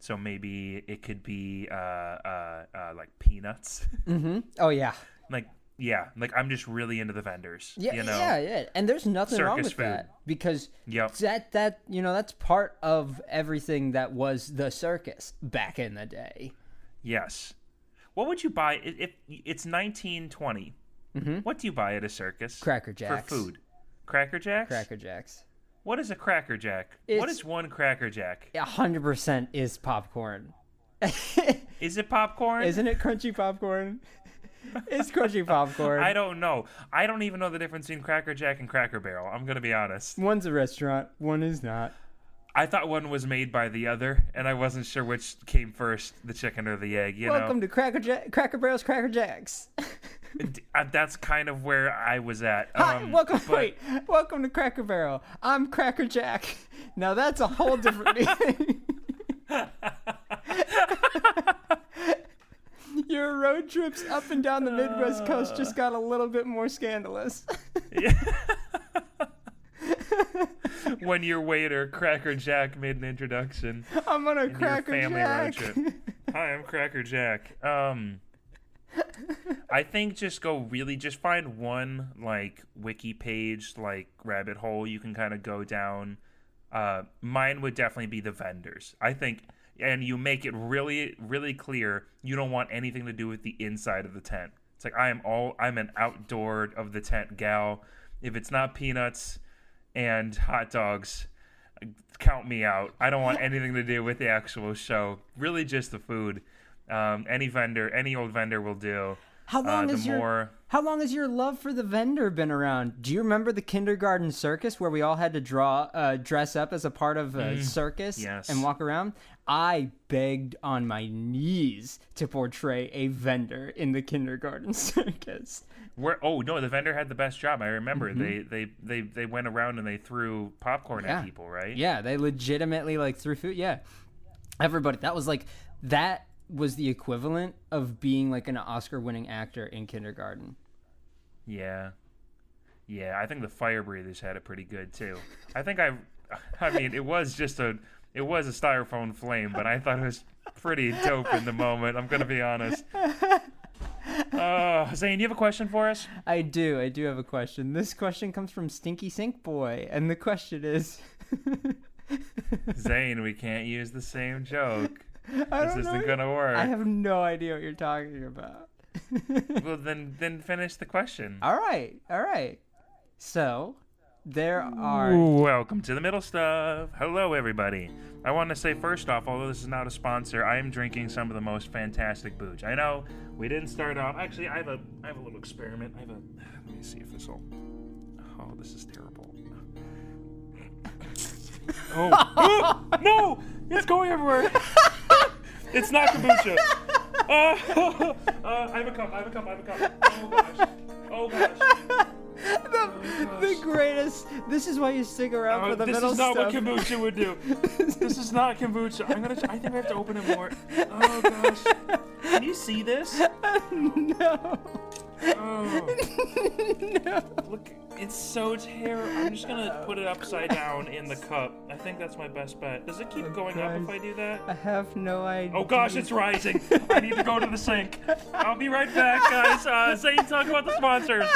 [SPEAKER 2] So maybe it could be uh, uh, uh, like peanuts, (laughs)
[SPEAKER 3] Oh yeah.
[SPEAKER 2] like yeah, like I'm just really into the vendors.
[SPEAKER 3] Yeah,
[SPEAKER 2] you know?
[SPEAKER 3] yeah, yeah. And there's nothing wrong
[SPEAKER 2] Circus
[SPEAKER 3] with
[SPEAKER 2] food.
[SPEAKER 3] that because
[SPEAKER 2] Yep.
[SPEAKER 3] that that you know that's part of everything that was the circus back in the day.
[SPEAKER 2] Yes. What would you buy if, it's 1920? What do you buy at a circus?
[SPEAKER 3] Mm-hmm. Cracker Jacks.
[SPEAKER 2] for food. Cracker Jacks.
[SPEAKER 3] Cracker Jacks.
[SPEAKER 2] What is a Cracker Jack? what
[SPEAKER 3] It's-
[SPEAKER 2] is one Cracker Jack?
[SPEAKER 3] A hundred percent is popcorn. (laughs)
[SPEAKER 2] Is it popcorn?
[SPEAKER 3] Isn't it crunchy popcorn? (laughs) it's crunchy popcorn.
[SPEAKER 2] I don't know. I don't even know the difference between Cracker Jack and Cracker Barrel. I'm gonna be honest.
[SPEAKER 3] One's a restaurant, one is not.
[SPEAKER 2] I thought one was made by the other, and I wasn't sure which came first, the chicken or the egg. You
[SPEAKER 3] Welcome
[SPEAKER 2] know,
[SPEAKER 3] to Cracker Jack, Cracker Barrel's Cracker Jacks. (laughs)
[SPEAKER 2] Uh, that's kind of where I was at.
[SPEAKER 3] Hi,
[SPEAKER 2] Um,
[SPEAKER 3] welcome.
[SPEAKER 2] but-
[SPEAKER 3] Wait, welcome to Cracker Barrel. I'm Cracker Jack. Now that's a whole different. (laughs) Your road trips up and down the Midwest coast just got a little bit more scandalous.
[SPEAKER 2] when (laughs) your waiter Cracker Jack made an introduction.
[SPEAKER 3] I'm on a Cracker
[SPEAKER 2] family
[SPEAKER 3] Jack.
[SPEAKER 2] road trip. Hi, I'm Cracker Jack. Um, I think just go really just find one like wiki page like rabbit hole you can kind of go down. Uh, mine would definitely be the vendors. I think, and you make it really really clear you don't want anything to do with the inside of the tent. It's like I am all I'm an outdoor of the tent gal. If it's not peanuts and hot dogs, count me out. I don't want anything to do with the actual show. Really, just the food. Um, any vendor, any old vendor will do.
[SPEAKER 3] How long
[SPEAKER 2] uh,
[SPEAKER 3] has your
[SPEAKER 2] more
[SPEAKER 3] How long has your love for the vendor been around? Do you remember the kindergarten circus where we all had to draw, uh, dress up as a part of a circus
[SPEAKER 2] Mm. yes.
[SPEAKER 3] and walk around? I begged on my knees to portray a vendor in the kindergarten (laughs) circus.
[SPEAKER 2] Where oh no, the vendor had the best job. I remember they, they they they went around and they threw popcorn
[SPEAKER 3] Mm-hmm. Yeah.
[SPEAKER 2] at people, right?
[SPEAKER 3] Yeah, they legitimately like threw food. Yeah, everybody. That was like that was the equivalent of being like an Oscar-winning actor in kindergarten.
[SPEAKER 2] Yeah. Yeah, I think the fire breathers had it pretty good too. I think I I mean, it was just a it was a styrofoam flame, but I thought it was pretty dope in the moment. I'm going to be honest. (laughs) Uh, Zane, you have a question for us?
[SPEAKER 3] I do. I do have a question. This question comes from Stinky Sink Boy, and the question is. (laughs)
[SPEAKER 2] Zane, we can't use the same joke. (laughs)
[SPEAKER 3] I
[SPEAKER 2] This isn't
[SPEAKER 3] know.
[SPEAKER 2] going to work.
[SPEAKER 3] I have no idea what you're talking about.
[SPEAKER 2] Well, then then finish the question.
[SPEAKER 3] all right, all right. So, there are.
[SPEAKER 2] Welcome to the middle stuff. Hello, everybody. I want to say first off, although this is not a sponsor, I am drinking some of the most fantastic booze. I know we didn't start off. Actually, I have a I have a little experiment. I have a. Let me see if this will. Oh, this is terrible. (laughs) Oh, oh (gasps) no! It's going everywhere. (laughs) it's not kombucha. (laughs) Uh, uh, I have a cup. I have a cup. I have a cup. Oh gosh. Oh gosh.
[SPEAKER 3] The, the greatest. This is why you stick around
[SPEAKER 2] Oh,
[SPEAKER 3] for the
[SPEAKER 2] this
[SPEAKER 3] middle
[SPEAKER 2] is not
[SPEAKER 3] stuff.
[SPEAKER 2] what kombucha would do. (laughs) this is not kombucha. I'm gonna. I think I have to open it more. Oh gosh. Can you see this? (laughs)
[SPEAKER 3] no.
[SPEAKER 2] Oh, (laughs)
[SPEAKER 3] no.
[SPEAKER 2] look, it's so terrible. I'm just gonna put it upside down in the cup. I think that's my best bet. Does it keep going up if I do that?
[SPEAKER 3] I have no idea.
[SPEAKER 2] Oh gosh, it's rising. I need to go to the sink. I'll be right back, guys. Uh, Zane, talk about the sponsors.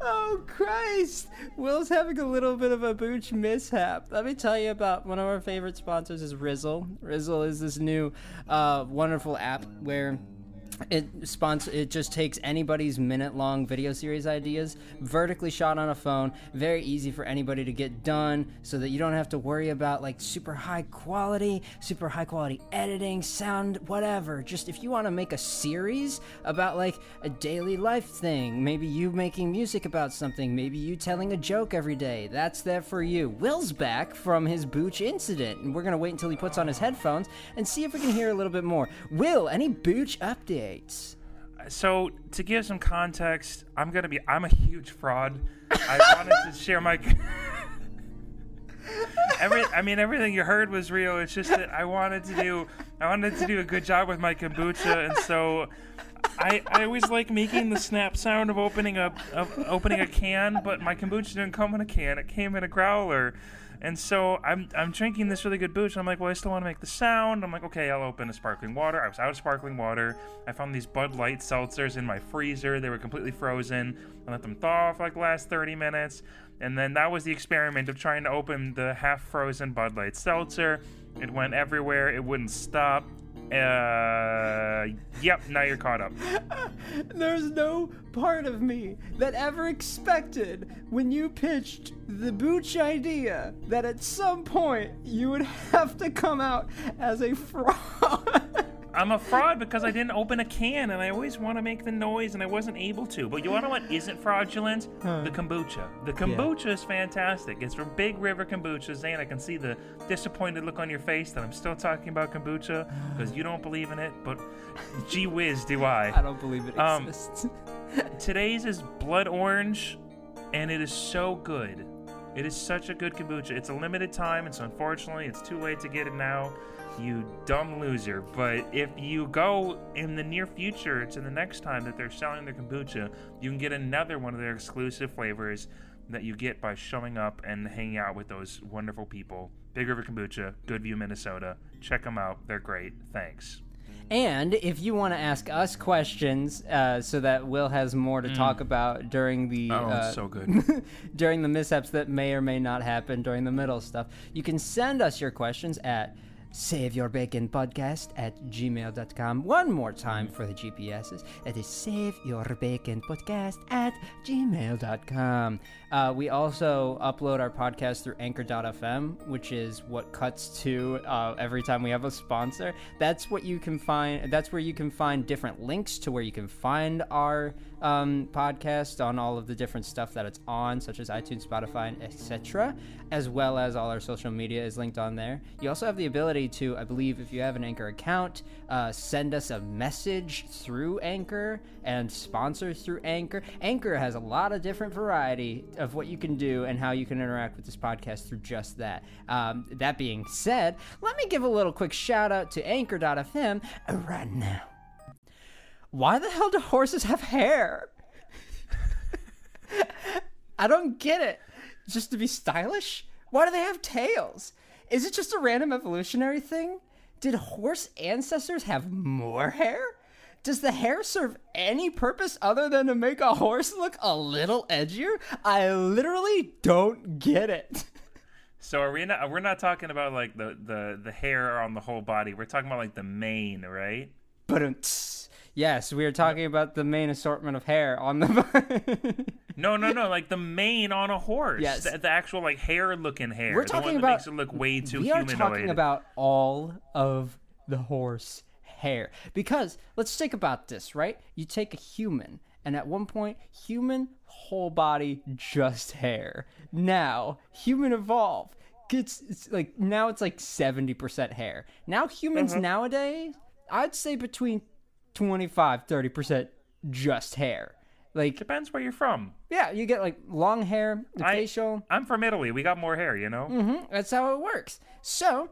[SPEAKER 3] Oh Christ! Will's having a little bit of a booch mishap. Let me tell you about one of our favorite sponsors is Rizzle. Rizzle is this new, uh, wonderful app where it sponsor it just takes anybody's minute long video series ideas vertically shot on a phone very easy for anybody to get done so that you don't have to worry about like super high quality super high quality editing sound whatever. Just if you want to make a series about like a daily life thing maybe you making music about something maybe you telling a joke every day that's there for you. Will's back from his booch incident and we're gonna wait until he puts on his headphones and see if we can hear a little bit more. Will any booch updates
[SPEAKER 2] So to give some context, I'm gonna be I'm a huge fraud. I (laughs) wanted to share my Every, I mean, everything you heard was real. It's just that I wanted to do, I wanted to do a good job with my kombucha, and so I, I always like making the snap sound of opening a, of opening a can, but my kombucha didn't come in a can; it came in a growler, and so I'm, I'm drinking this really good booze, And I'm like, well, I still want to make the sound. I'm like, okay, I'll open a sparkling water. I was out of sparkling water. I found these Bud Light seltzers in my freezer. They were completely frozen. I let them thaw for like the last 30 minutes. And then that was the experiment of trying to open the half frozen Bud Light seltzer. It went everywhere. It wouldn't stop. Uh, yep, now you're caught up. (laughs)
[SPEAKER 3] There's no part of me that ever expected when you pitched the Booch idea that at some point you would (laughs) have to come out as a fraud. (laughs)
[SPEAKER 2] I'm a fraud because I didn't open a can and I always want to make the noise and I wasn't able to. But you want to know what isn't fraudulent? The kombucha. The kombucha is fantastic. It's from Big River Kombucha. Zane, I can see the disappointed look on your face that I'm still talking about kombucha because you don't believe in it. But gee whiz, do I. (laughs)
[SPEAKER 3] I don't believe it
[SPEAKER 2] Um,
[SPEAKER 3] exists. (laughs)
[SPEAKER 2] Today's is blood orange, and it is so good. It is such a good kombucha. It's a limited time, and so unfortunately, it's too late to get it now. You dumb loser. But if you go in the near future to the next time that they're selling their kombucha, you can get another one of their exclusive flavors that you get by showing up and hanging out with those wonderful people. Big River Kombucha, Goodview, Minnesota. Check them out. They're great. Thanks.
[SPEAKER 3] And if you want to ask us questions uh, so that Will has more to talk about during the
[SPEAKER 2] Mm. Oh,
[SPEAKER 3] uh,
[SPEAKER 2] so good. (laughs)
[SPEAKER 3] during the mishaps that may or may not happen during the middle stuff, you can send us your questions at saveyourbaconpodcast at gmail.com. One more time for the GPSs. That is saveyourbaconpodcast at gmail.com. Uh, we also upload our podcast through anchor.fm, which is what cuts to uh, every time we have a sponsor. That's what you can find. That's where you can find different links to where you can find our um, podcast on all of the different stuff that it's on, such as iTunes, Spotify, and etc., as well as all our social media is linked on there. You also have the ability to, I believe, if you have an Anchor account, uh, send us a message through Anchor and sponsor through Anchor. Anchor has a lot of different variety of what you can do and how you can interact with this podcast through just that. Um, that being said, let me give a little quick shout out to Anchor.fm right now. Why the hell do horses have hair? I don't get it. Just to be stylish? Why do they have tails? Is it just a random evolutionary thing? Did horse ancestors have more hair? Does the hair serve any purpose other than to make a horse look a little edgier? I literally don't get it.
[SPEAKER 2] So are we not? We're not talking about like the the the hair on the whole body. We're talking about like the mane, right?
[SPEAKER 3] But yes, we are talking about the main assortment of hair on the. (laughs)
[SPEAKER 2] No, no, no. Like the mane on a horse.
[SPEAKER 3] Yes.
[SPEAKER 2] The, the actual like hair looking hair.
[SPEAKER 3] We're talking about-
[SPEAKER 2] makes it look way too
[SPEAKER 3] we are
[SPEAKER 2] humanoid.
[SPEAKER 3] talking about all of the horse hair because let's think about this right you take a human and at one point human whole body just hair now human evolve gets it's like now it's like 70% hair now humans
[SPEAKER 2] Uh-huh.
[SPEAKER 3] nowadays i'd say between 25 30% just hair like
[SPEAKER 2] Depends where you're from.
[SPEAKER 3] yeah you get like long hair the
[SPEAKER 2] I-
[SPEAKER 3] facial
[SPEAKER 2] I'm from Italy. We got more hair, you know.
[SPEAKER 3] Mm-hmm, that's how it works. So,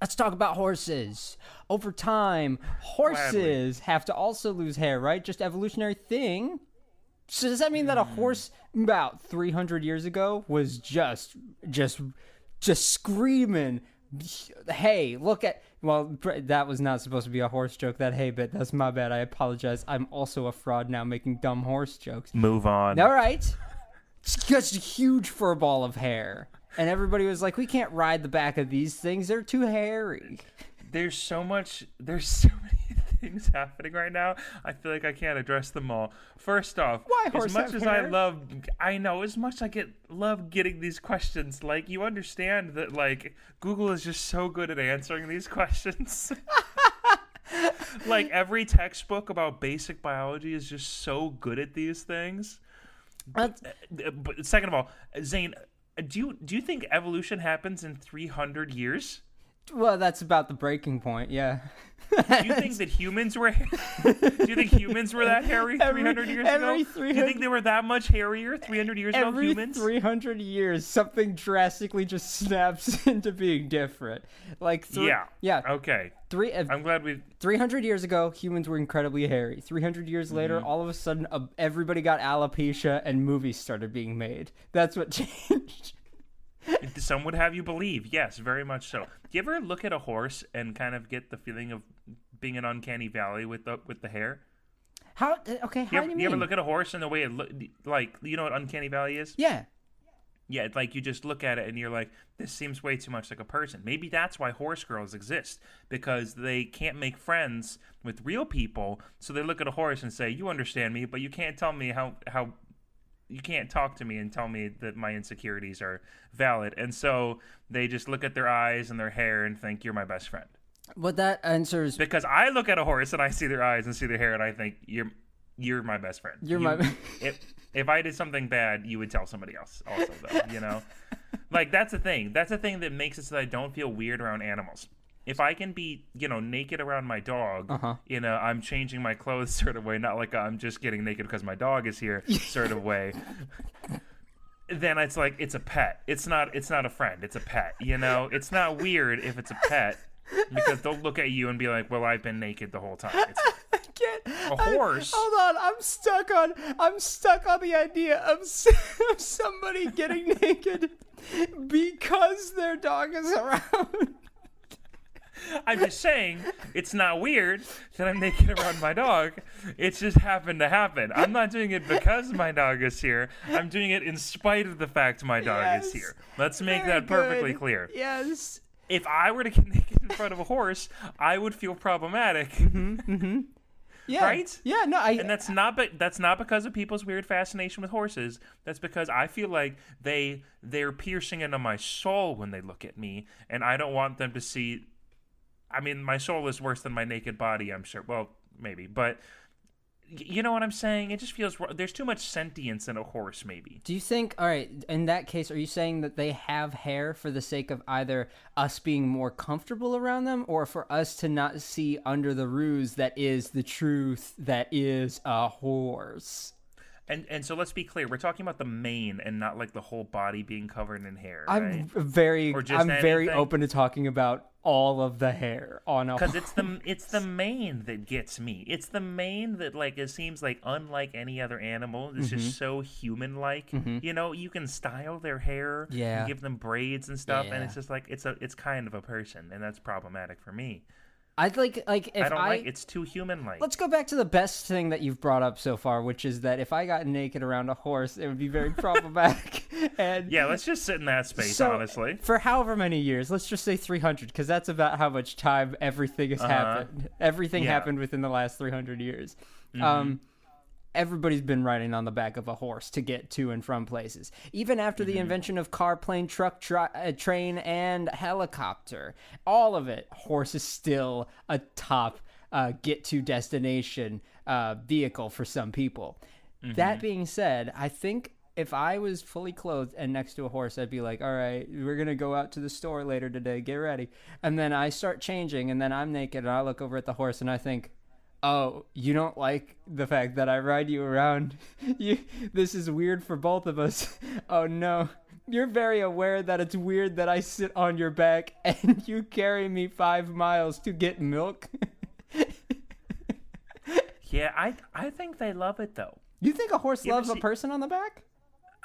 [SPEAKER 3] let's talk about horses. Over time, horses have to also lose hair, right? Just evolutionary thing. So does that mean that a horse about 300 years ago was just just just screaming, "Hey, look at well, that was not supposed to be a horse joke. That hey bit, that's my bad. I apologize. I'm also a fraud now making dumb horse jokes.
[SPEAKER 2] Move on.
[SPEAKER 3] All right. It's just a huge fur ball of hair. And everybody was like, we can't ride the back of these things. They're too hairy.
[SPEAKER 2] There's so much. There's so many things (laughs) happening right now. I feel like I can't address them all. First off,
[SPEAKER 3] Why
[SPEAKER 2] as much as
[SPEAKER 3] hair?
[SPEAKER 2] I love, I know as much as I get love getting these questions. Like you understand that like Google is just so good at answering these (laughs) questions. (laughs) like every textbook about basic biology is just so good at these things.
[SPEAKER 3] That's-
[SPEAKER 2] Uh, But second of all, Zane, uh, do you do you think evolution happens in 300 years?
[SPEAKER 3] Well, that's about the breaking point, yeah.
[SPEAKER 2] Do you think (laughs) that humans were? do you think humans were that hairy
[SPEAKER 3] Every-
[SPEAKER 2] 300 years
[SPEAKER 3] every
[SPEAKER 2] ago? Do you think they were that much hairier 300 years ago?
[SPEAKER 3] Every
[SPEAKER 2] Humans?
[SPEAKER 3] 300 years, something drastically just (laughs) snaps into being different. Like, three,
[SPEAKER 2] yeah.
[SPEAKER 3] Yeah.
[SPEAKER 2] Okay.
[SPEAKER 3] Three, uh,
[SPEAKER 2] I'm glad we.
[SPEAKER 3] 300 years ago, humans were incredibly hairy. 300 years later,
[SPEAKER 2] Mm-hmm.
[SPEAKER 3] all of a sudden, uh, everybody got alopecia and movies started being made. That's what (laughs) changed.
[SPEAKER 2] Some would have you believe. Yes, very much so. Do you ever look at a horse and kind of get the feeling of being an uncanny valley with the with the hair?
[SPEAKER 3] How, uh, okay,
[SPEAKER 2] You
[SPEAKER 3] how
[SPEAKER 2] ever,
[SPEAKER 3] do you
[SPEAKER 2] you ever look at a horse and the way it look like you know what uncanny valley is?
[SPEAKER 3] yeah.
[SPEAKER 2] Yeah, it's like you just look at it and you're like, this seems way too much like a person. Maybe that's why horse girls exist because they can't make friends with real people, so they look at a horse and say, "You understand me, but you can't tell me how how you can't talk to me and tell me that my insecurities are valid." And so they just look at their eyes and their hair and think, "You're my best friend."
[SPEAKER 3] What that answers
[SPEAKER 2] Because I look at a horse and I see their eyes and see their hair and I think, "You're you're my best friend."
[SPEAKER 3] You're
[SPEAKER 2] You-
[SPEAKER 3] my- (laughs)
[SPEAKER 2] if if I did something bad, you would tell somebody else also though, you know? (laughs) like that's the thing. That's the thing that makes it so that I don't feel weird around animals. If I can be, you know, naked around my dog
[SPEAKER 3] Uh-huh.
[SPEAKER 2] in a I'm changing my clothes (laughs) sort of way, not like I'm just getting naked because my dog is here (laughs) sort of way. Then it's like it's a pet. It's not it's not a friend. It's a pet, you know? It's not weird if it's a pet because they'll look at you and be like, "Well, I've been naked the whole time." It's (laughs)
[SPEAKER 3] I can't.
[SPEAKER 2] A horse.
[SPEAKER 3] I, hold on, I'm stuck on. I'm stuck on the idea of, of somebody getting naked because their dog is around.
[SPEAKER 2] I'm just saying it's not weird that I'm naked around my dog. It's just happened to happen. I'm not doing it because my dog is here. I'm doing it in spite of the fact my dog is here. Let's make
[SPEAKER 3] Very
[SPEAKER 2] that perfectly
[SPEAKER 3] good.
[SPEAKER 2] clear.
[SPEAKER 3] Yes.
[SPEAKER 2] if I were to get (laughs) naked in front of a horse, I would feel problematic. Mm-hmm, mm-hmm.
[SPEAKER 3] Yeah.
[SPEAKER 2] Right?
[SPEAKER 3] Yeah. No. I.
[SPEAKER 2] And that's not but that's not because of people's weird fascination with horses. That's because I feel like they they're piercing into my soul when they look at me, and I don't want them to see. I mean, my soul is worse than my naked body. I'm sure. Well, maybe, but you know what I'm saying. It just feels there's too much sentience in a horse. Maybe.
[SPEAKER 3] Do you think, all right, in that case, are you saying that they have hair for the sake of either us being more comfortable around them or for us to not see under the ruse that is the truth that is a horse?
[SPEAKER 2] And and so let's be clear. We're talking about the mane and not like the whole body being covered in hair. Right?
[SPEAKER 3] I'm very, I'm very
[SPEAKER 2] anything?
[SPEAKER 3] open to talking about all of the hair on a
[SPEAKER 2] because it's the (laughs) it's the mane that gets me. It's the mane that like it seems like unlike any other animal. It's
[SPEAKER 3] Mm-hmm.
[SPEAKER 2] just so human like. You know, you can style their hair,
[SPEAKER 3] Yeah.
[SPEAKER 2] give them braids and stuff, and it's just like it's a it's kind of a person, and that's problematic for me.
[SPEAKER 3] I'd like, like, if
[SPEAKER 2] I don't
[SPEAKER 3] I,
[SPEAKER 2] like it's too human like.
[SPEAKER 3] Let's go back to the best thing that you've brought up so far, which is that if I got naked around a horse, it would be very problematic. (laughs) and
[SPEAKER 2] Yeah, let's just sit in that space,
[SPEAKER 3] so,
[SPEAKER 2] honestly.
[SPEAKER 3] for however many years, let's just say 300, because that's about how much time everything has happened. Everything
[SPEAKER 2] Uh-huh. Yeah. Mm-hmm.
[SPEAKER 3] happened within the last 300 years. Um, everybody's been riding on the back of a horse to get to and from places. Even after
[SPEAKER 2] Mm-hmm.
[SPEAKER 3] the invention of car, plane, truck, tri- uh, train, and helicopter, all of it, horse is still a top uh, get to destination uh, vehicle for some people.
[SPEAKER 2] Mm-hmm.
[SPEAKER 3] That being said, I think if I was fully clothed and next to a horse, I'd be like, all right, we're going to go out to the store later today. Get ready. And then I start changing, and then I'm naked, and I look over at the horse, and I think, oh, you don't like the fact that I ride you around. (laughs) You, this is weird for both of us. (laughs) Oh no. You're very aware that it's weird that I sit on your back (laughs) and you carry me five miles to get milk.
[SPEAKER 2] Yeah, I I think they love it though.
[SPEAKER 3] you think a horse loves a person on the back?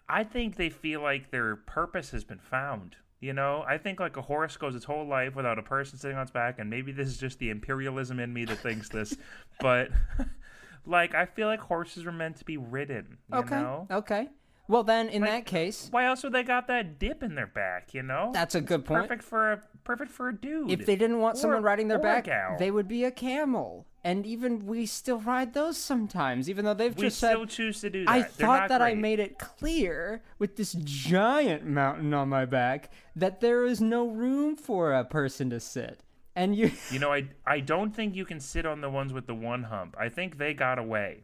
[SPEAKER 2] I think they feel like their purpose has been found. You know, I think like a horse goes its whole life without a person sitting on its back, and maybe this is just the imperialism in me that thinks this, (laughs) but (laughs) like I feel like horses were meant to be ridden. You
[SPEAKER 3] Okay.
[SPEAKER 2] know,
[SPEAKER 3] Okay. Well, then, in that case,
[SPEAKER 2] why else would they got that dip in their back? You know,
[SPEAKER 3] that's a good point.
[SPEAKER 2] perfect for a perfect for a dude.
[SPEAKER 3] If they didn't want
[SPEAKER 2] Or-
[SPEAKER 3] someone riding their back, they would be a camel. And even we still ride those sometimes, even though they've
[SPEAKER 2] we
[SPEAKER 3] just
[SPEAKER 2] still
[SPEAKER 3] said.
[SPEAKER 2] choose to do that.
[SPEAKER 3] I
[SPEAKER 2] They're
[SPEAKER 3] thought that I made it clear with this giant mountain on my back that there is no room for a person to sit. And you.
[SPEAKER 2] You know, I I don't think you can sit on the ones with the one hump. I think they got away.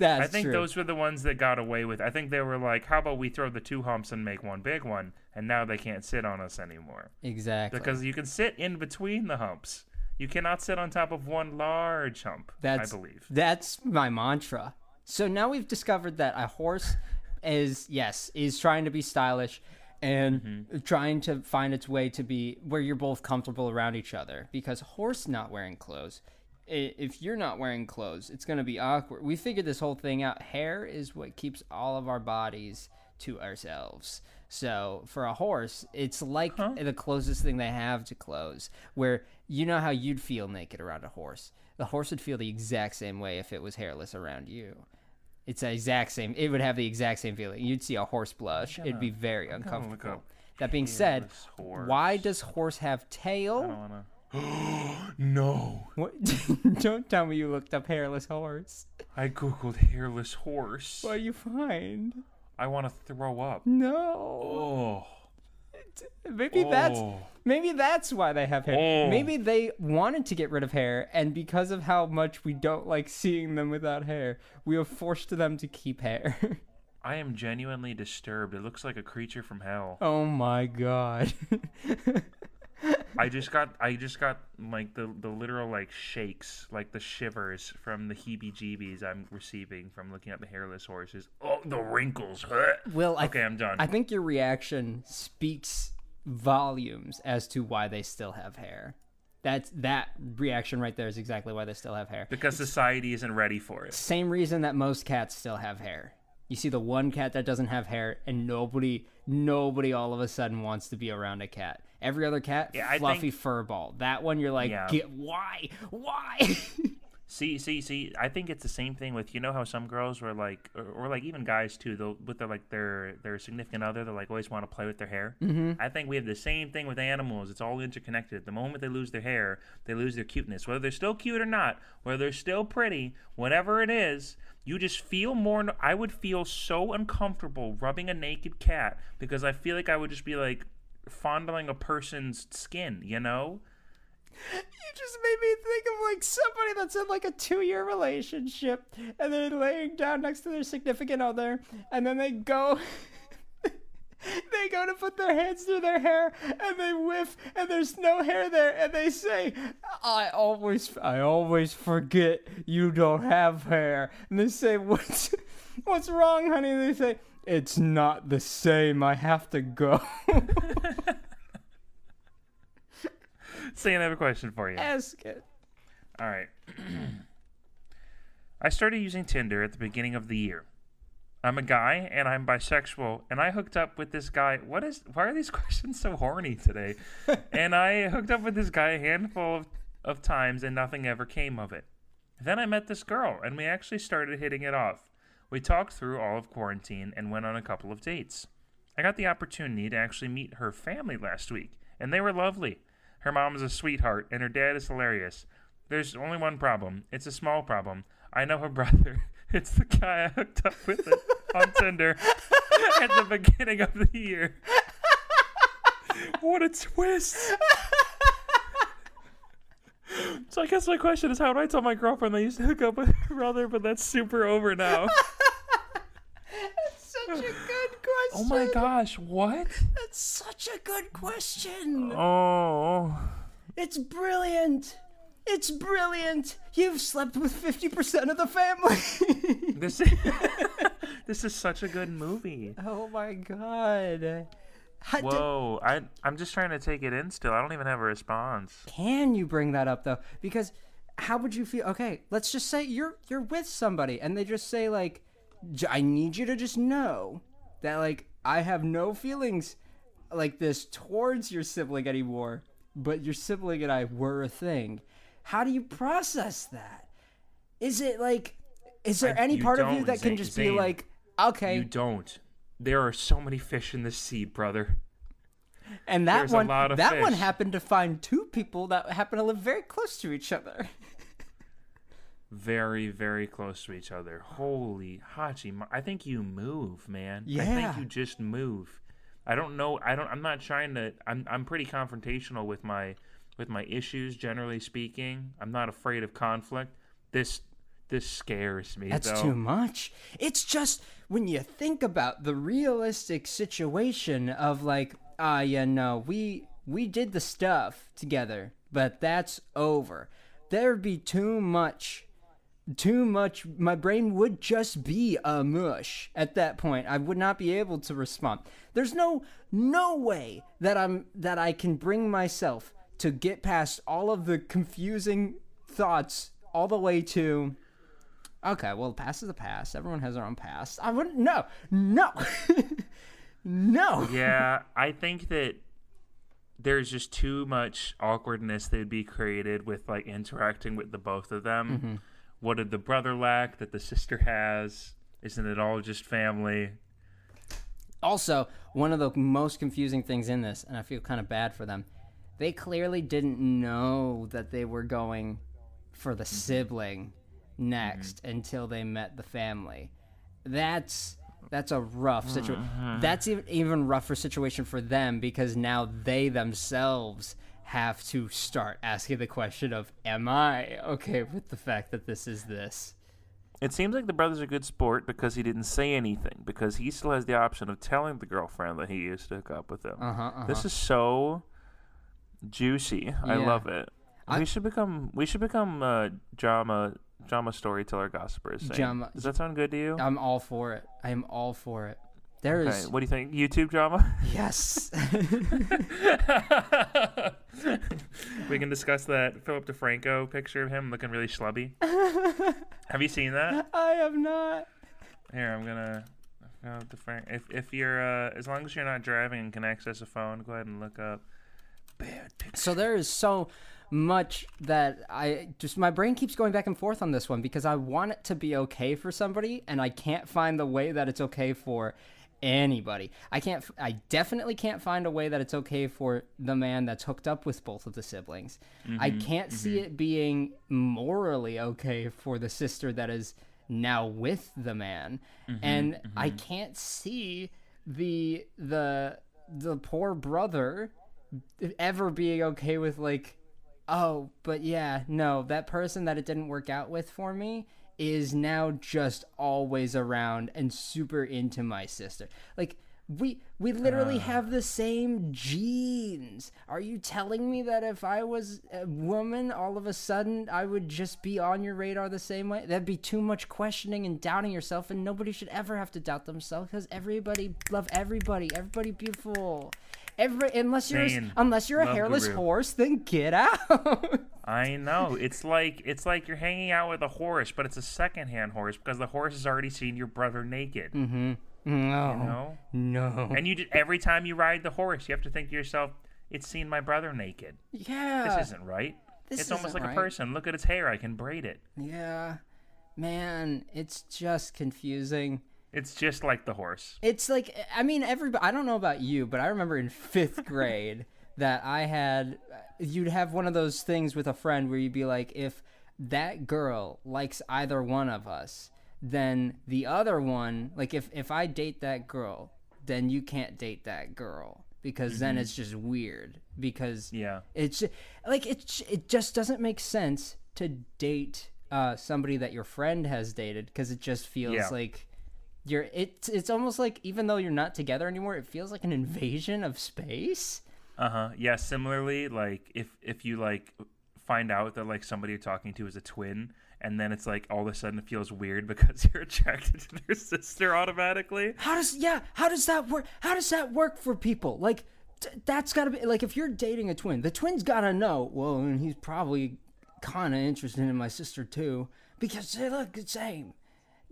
[SPEAKER 3] That's
[SPEAKER 2] I think
[SPEAKER 3] true.
[SPEAKER 2] those were the ones that got away with. I think they were like, "How about we throw the two humps and make one big one?" And now they can't sit on us anymore
[SPEAKER 3] Exactly.
[SPEAKER 2] because you can sit in between the humps. You cannot sit on top of one large hump.
[SPEAKER 3] That's
[SPEAKER 2] I believe.
[SPEAKER 3] That's my mantra. So now we've discovered that a horse is yes is trying to be stylish and
[SPEAKER 2] Mm-hmm.
[SPEAKER 3] trying to find its way to be where you're both comfortable around each other because horse not wearing clothes if you're not wearing clothes it's going to be awkward we figured this whole thing out hair is what keeps all of our bodies to ourselves so for a horse it's like the closest thing they have to clothes where you know how you'd feel naked around a horse the horse would feel the exact same way if it was hairless around you it's the exact same. It would have the exact same feeling. You'd see a horse blush. It'd be very
[SPEAKER 2] look
[SPEAKER 3] uncomfortable. That being said,
[SPEAKER 2] horse.
[SPEAKER 3] why does horse have
[SPEAKER 2] I
[SPEAKER 3] tail? (gasps)
[SPEAKER 2] no.
[SPEAKER 3] What? (laughs) don't tell me you looked up hairless horse.
[SPEAKER 2] I googled hairless horse.
[SPEAKER 3] What do you find?
[SPEAKER 2] I want to throw up.
[SPEAKER 3] No.
[SPEAKER 2] Oh.
[SPEAKER 3] Maybe that's
[SPEAKER 2] Oh.
[SPEAKER 3] maybe that's why they have hair.
[SPEAKER 2] Oh.
[SPEAKER 3] Maybe they wanted to get rid of hair, and because of how much we don't like seeing them without hair, we have forced them to keep hair. (laughs)
[SPEAKER 2] I am genuinely disturbed. It looks like a creature from hell.
[SPEAKER 3] oh my god. (laughs)
[SPEAKER 2] I just got I just got like the the literal like shakes, like the shivers from the heebie-jeebies I'm receiving from looking at the hairless horses. Oh, the wrinkles. (laughs)
[SPEAKER 3] Will, I
[SPEAKER 2] okay, I'm done.
[SPEAKER 3] I think your reaction speaks volumes as to why they still have hair. That's that reaction right there is exactly why they still have hair.
[SPEAKER 2] because society isn't ready for it.
[SPEAKER 3] Same reason that most cats still have hair. You see the one cat that doesn't have hair and nobody nobody all of a sudden wants to be around a cat. Every other cat
[SPEAKER 2] Yeah,
[SPEAKER 3] fluffy
[SPEAKER 2] think-
[SPEAKER 3] fur ball. That one you're like,
[SPEAKER 2] Yeah.
[SPEAKER 3] get why? Why? (laughs)
[SPEAKER 2] See, see, see. I think it's the same thing with you know how some girls were like, or, or like even guys too. They'll with their like their their significant other, they like always want to play with their hair. Mm-hmm. I think we have the same thing with animals. It's all interconnected. The moment they lose their hair, they lose their cuteness. Whether they're still cute or not, whether they're still pretty, whatever it is, you just feel more. I would feel so uncomfortable rubbing a naked cat because I feel like I would just be like fondling a person's skin. You know.
[SPEAKER 3] You just made me think of like somebody that's in like a two year relationship and they're laying down next to their significant other and then they go (laughs) (laughs) they go to put their hands through their hair and they whiff and there's no hair there and they say I always I always forget you don't have hair and they say what's (laughs) what's wrong honey and they say it's not the same I have to go (laughs)
[SPEAKER 2] Saying I have a question for you.
[SPEAKER 3] ask it
[SPEAKER 2] All right. (clears throat) I started using Tinder at the beginning of the year. I'm a guy and I'm bisexual, and I hooked up with this guy. What is? Why are these (laughs) questions so horny today? (laughs) and I hooked up with this guy a handful of, of times, and nothing ever came of it. Then I met this girl, and we actually started hitting it off. We talked through all of quarantine and went on a couple of dates. I got the opportunity to actually meet her family last week, and they were lovely. Her mom is a sweetheart, and her dad is hilarious. There's only one problem. It's a small problem. I know her (laughs) brother. It's the guy I hooked up with it on Tinder at the beginning of the year. What a twist! So I guess my question is, how do I tell my girlfriend that I used to hook up with her brother, but that's super over now?
[SPEAKER 3] That's such a good question
[SPEAKER 2] Oh my gosh, what?
[SPEAKER 3] That's such a good question.
[SPEAKER 2] Oh.
[SPEAKER 3] It's brilliant. It's brilliant. You've slept with 50% of the family. (laughs)
[SPEAKER 2] This is (laughs) this is such a good movie.
[SPEAKER 3] oh my god. How-
[SPEAKER 2] Whoa, I I'm just trying to take it in still. I don't even have a response.
[SPEAKER 3] can you bring that up though? Because how would you feel? Okay, let's just say you're you're with somebody and they just say like I need you to just know that like I have no feelings like this towards your sibling anymore, but your sibling and I were a thing. How do you process that? Is it like is there
[SPEAKER 2] I-
[SPEAKER 3] any part of you that can
[SPEAKER 2] Zane-
[SPEAKER 3] just be like okay,
[SPEAKER 2] You don't. There are so many fish in the sea, brother.
[SPEAKER 3] and that
[SPEAKER 2] there's
[SPEAKER 3] one that one happened to find two people that happen to live very close to each other. (laughs)
[SPEAKER 2] Very, very close to each other. Holy Hachi, I think you move, man.
[SPEAKER 3] Yeah.
[SPEAKER 2] I think you just move. I don't know. I don't. I'm not trying to. I'm. I'm pretty confrontational with my with my issues. Generally speaking, I'm not afraid of conflict. This this scares me.
[SPEAKER 3] That's
[SPEAKER 2] though.
[SPEAKER 3] too much. It's just when you think about the realistic situation of like, ah, yeah, no, we we did the stuff together, but that's over. There'd be too much, too much. My brain would just be a mush at that point. I would not be able to respond. There's no no way that I'm that I can bring myself to get past all of the confusing thoughts all the way to Okay, well, the past is the past Everyone has their own past. I wouldn't. No, no, (laughs) no.
[SPEAKER 2] yeah, (laughs) I think that there's just too much awkwardness that would be created with like interacting with the both of them.
[SPEAKER 3] Mm-hmm.
[SPEAKER 2] What did the brother lack that the sister has? Isn't it all just family?
[SPEAKER 3] Also, one of the most confusing things in this, and I feel kind of bad for them, they clearly didn't know that they were going for the sibling next until they met the family. That's that's a rough situation. That's even even rougher situation for them because now they themselves have to start asking the question of, "Am I okay with the fact that this is this?"
[SPEAKER 2] It seems like the brother's a good sport because he didn't say anything because he still has the option of telling the girlfriend that he used to hook up with him.
[SPEAKER 3] Uh huh. Uh-huh.
[SPEAKER 2] This is so juicy. I love it.
[SPEAKER 3] I-
[SPEAKER 2] we should become we should become uh, drama drama storyteller gossipers.
[SPEAKER 3] Drama-
[SPEAKER 2] Does that sound good to you?
[SPEAKER 3] I'm all for it. I am all for it. There is
[SPEAKER 2] Okay, what do you think? YouTube drama? (laughs)
[SPEAKER 3] yes. (laughs)
[SPEAKER 2] we can discuss that Philip DeFranco picture of him looking really schlubby. (laughs) Have you seen that?
[SPEAKER 3] I have not.
[SPEAKER 2] Here, I'm gonna. Philip DeFranco. If if you're uh, as long as you're not driving and can access a phone, go ahead and look up. Bad picture.
[SPEAKER 3] So there is so much that I just my brain keeps going back and forth on this one because I want it to be okay for somebody and I can't find the way that it's okay for anybody. I can't I definitely can't find a way that it's okay for the man that's hooked up with both of the siblings. I mm-hmm, can't see mm-hmm. it being morally okay for the sister that is now with the man. Mm-hmm, and I can't see the the the poor brother ever being okay with like oh but yeah no that person that it didn't work out with for me is now just always around and super into my sister. Like we we literally ah. have the same genes. Are you telling me that if i was a woman all of a sudden i would just be on your radar the same way? That'd be too much questioning and doubting yourself and nobody should ever have to doubt themselves because everybody love everybody everybody beautiful Every, unless you're
[SPEAKER 2] Zane,
[SPEAKER 3] unless you're a
[SPEAKER 2] love
[SPEAKER 3] hairless
[SPEAKER 2] guru.
[SPEAKER 3] horse, then get out. (laughs)
[SPEAKER 2] I know. It's like it's like you're hanging out with a horse, but it's a secondhand horse because the horse has already seen your brother naked. Mm-hmm. Mm-hmm.
[SPEAKER 3] no,
[SPEAKER 2] You know?
[SPEAKER 3] no.
[SPEAKER 2] And you just, every time you ride the horse, you have to think to yourself, "It's seen my brother naked.
[SPEAKER 3] yeah,
[SPEAKER 2] This isn't right.
[SPEAKER 3] this
[SPEAKER 2] it's almost like
[SPEAKER 3] right.
[SPEAKER 2] a person. Look at its hair. I can braid it.
[SPEAKER 3] yeah, man, it's just confusing.
[SPEAKER 2] It's just like the horse.
[SPEAKER 3] It's like I mean, everybody. I don't know about you, but I remember in fifth (laughs) grade that I had. You'd have one of those things with a friend where you'd be like, if that girl likes either one of us, then the other one, like if if I date that girl, then you can't date that girl because then it's just weird because
[SPEAKER 2] Yeah.
[SPEAKER 3] it's like it it just doesn't make sense to date uh somebody that your friend has dated because it just feels
[SPEAKER 2] Yeah.
[SPEAKER 3] like you're it's it's almost like even though you're not together anymore it feels like an invasion of space
[SPEAKER 2] Uh huh. Yeah. Similarly, like if if you like find out that like somebody you're talking to is a twin, and then it's like all of a sudden it feels weird (laughs) because you're attracted to their sister automatically.
[SPEAKER 3] how does yeah how does that work how does that work for people like t- that's gotta be like if you're dating a twin the twin's gotta know well and he's probably kind of interested in my sister too because they look the same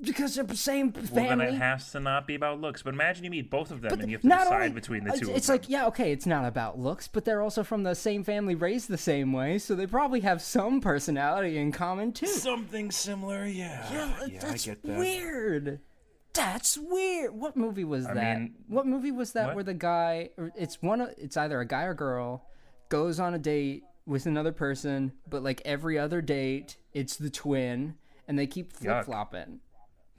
[SPEAKER 3] because they're the same family.
[SPEAKER 2] Well, then it has to not be about looks. But imagine you meet both of them and you have to
[SPEAKER 3] not
[SPEAKER 2] decide
[SPEAKER 3] only-
[SPEAKER 2] between the two.
[SPEAKER 3] It's
[SPEAKER 2] of
[SPEAKER 3] like, yeah, okay, it's not about looks, but they're also from the same family, raised the same way, so they probably have some personality in common too.
[SPEAKER 2] something similar. Yeah.
[SPEAKER 3] Yeah, that's weird. That's weird. What movie was that?
[SPEAKER 2] mean,
[SPEAKER 3] what movie was that
[SPEAKER 2] what?
[SPEAKER 3] where the guy it's one of it's either a guy or girl goes on a date with another person, but like every other date, it's the twin and they keep flip-flopping.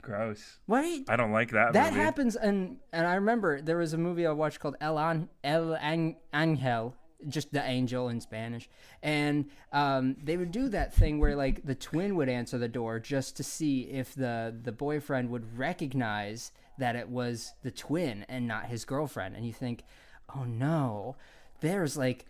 [SPEAKER 2] Gross.
[SPEAKER 3] What?
[SPEAKER 2] I don't like that.
[SPEAKER 3] That
[SPEAKER 2] movie.
[SPEAKER 3] happens, and and I remember there was a movie I watched called El, An- El An- Angel, just the angel in Spanish, and um, they would do that thing where like the twin would answer the door just to see if the the boyfriend would recognize that it was the twin and not his girlfriend, and you think, oh no, there's like,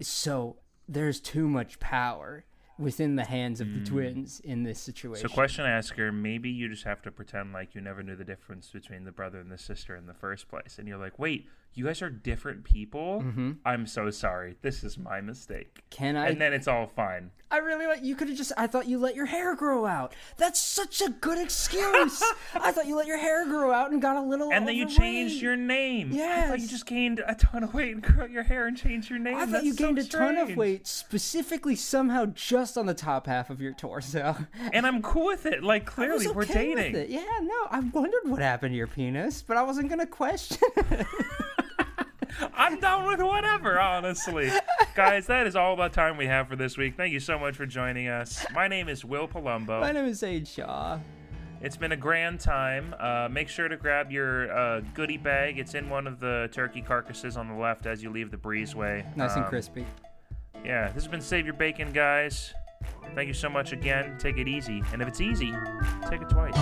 [SPEAKER 3] so there's too much power within the hands of the hmm. twins in this situation.
[SPEAKER 2] So, question asker, maybe you just have to pretend like you never knew the difference between the brother and the sister in the first place. And you're like, wait, you guys are different people?
[SPEAKER 3] Mm-hmm.
[SPEAKER 2] I'm so sorry. This is my mistake.
[SPEAKER 3] Can I
[SPEAKER 2] And then it's all fine.
[SPEAKER 3] I really like you could have just I thought you let your hair grow out. That's such a good excuse. (laughs) I thought you let your hair grow out and got a little
[SPEAKER 2] And then you changed your name. Yeah. I thought you just gained a ton of weight and grew out your hair and changed your name.
[SPEAKER 3] I thought
[SPEAKER 2] That's
[SPEAKER 3] you gained
[SPEAKER 2] so
[SPEAKER 3] a ton of weight specifically somehow just on the top half of your torso.
[SPEAKER 2] And I'm cool with it. Like, clearly, we're
[SPEAKER 3] okay with
[SPEAKER 2] dating.
[SPEAKER 3] it. Yeah, no, I wondered what happened to your penis, but I wasn't gonna question it. (laughs)
[SPEAKER 2] I'm down with whatever, honestly. Guys, that is all the time we have for this week. Thank you so much for joining us. My name is Will Palumbo.
[SPEAKER 3] My name is Aid Shaw.
[SPEAKER 2] It's been a grand time. Uh, make sure to grab your uh, goodie bag. It's in one of the turkey carcasses on the left as you leave the breezeway.
[SPEAKER 3] Nice and
[SPEAKER 2] Um,
[SPEAKER 3] crispy.
[SPEAKER 2] Yeah, this has been Save Your Bacon, guys. Thank you so much again. Take it easy. And if it's easy, take it twice.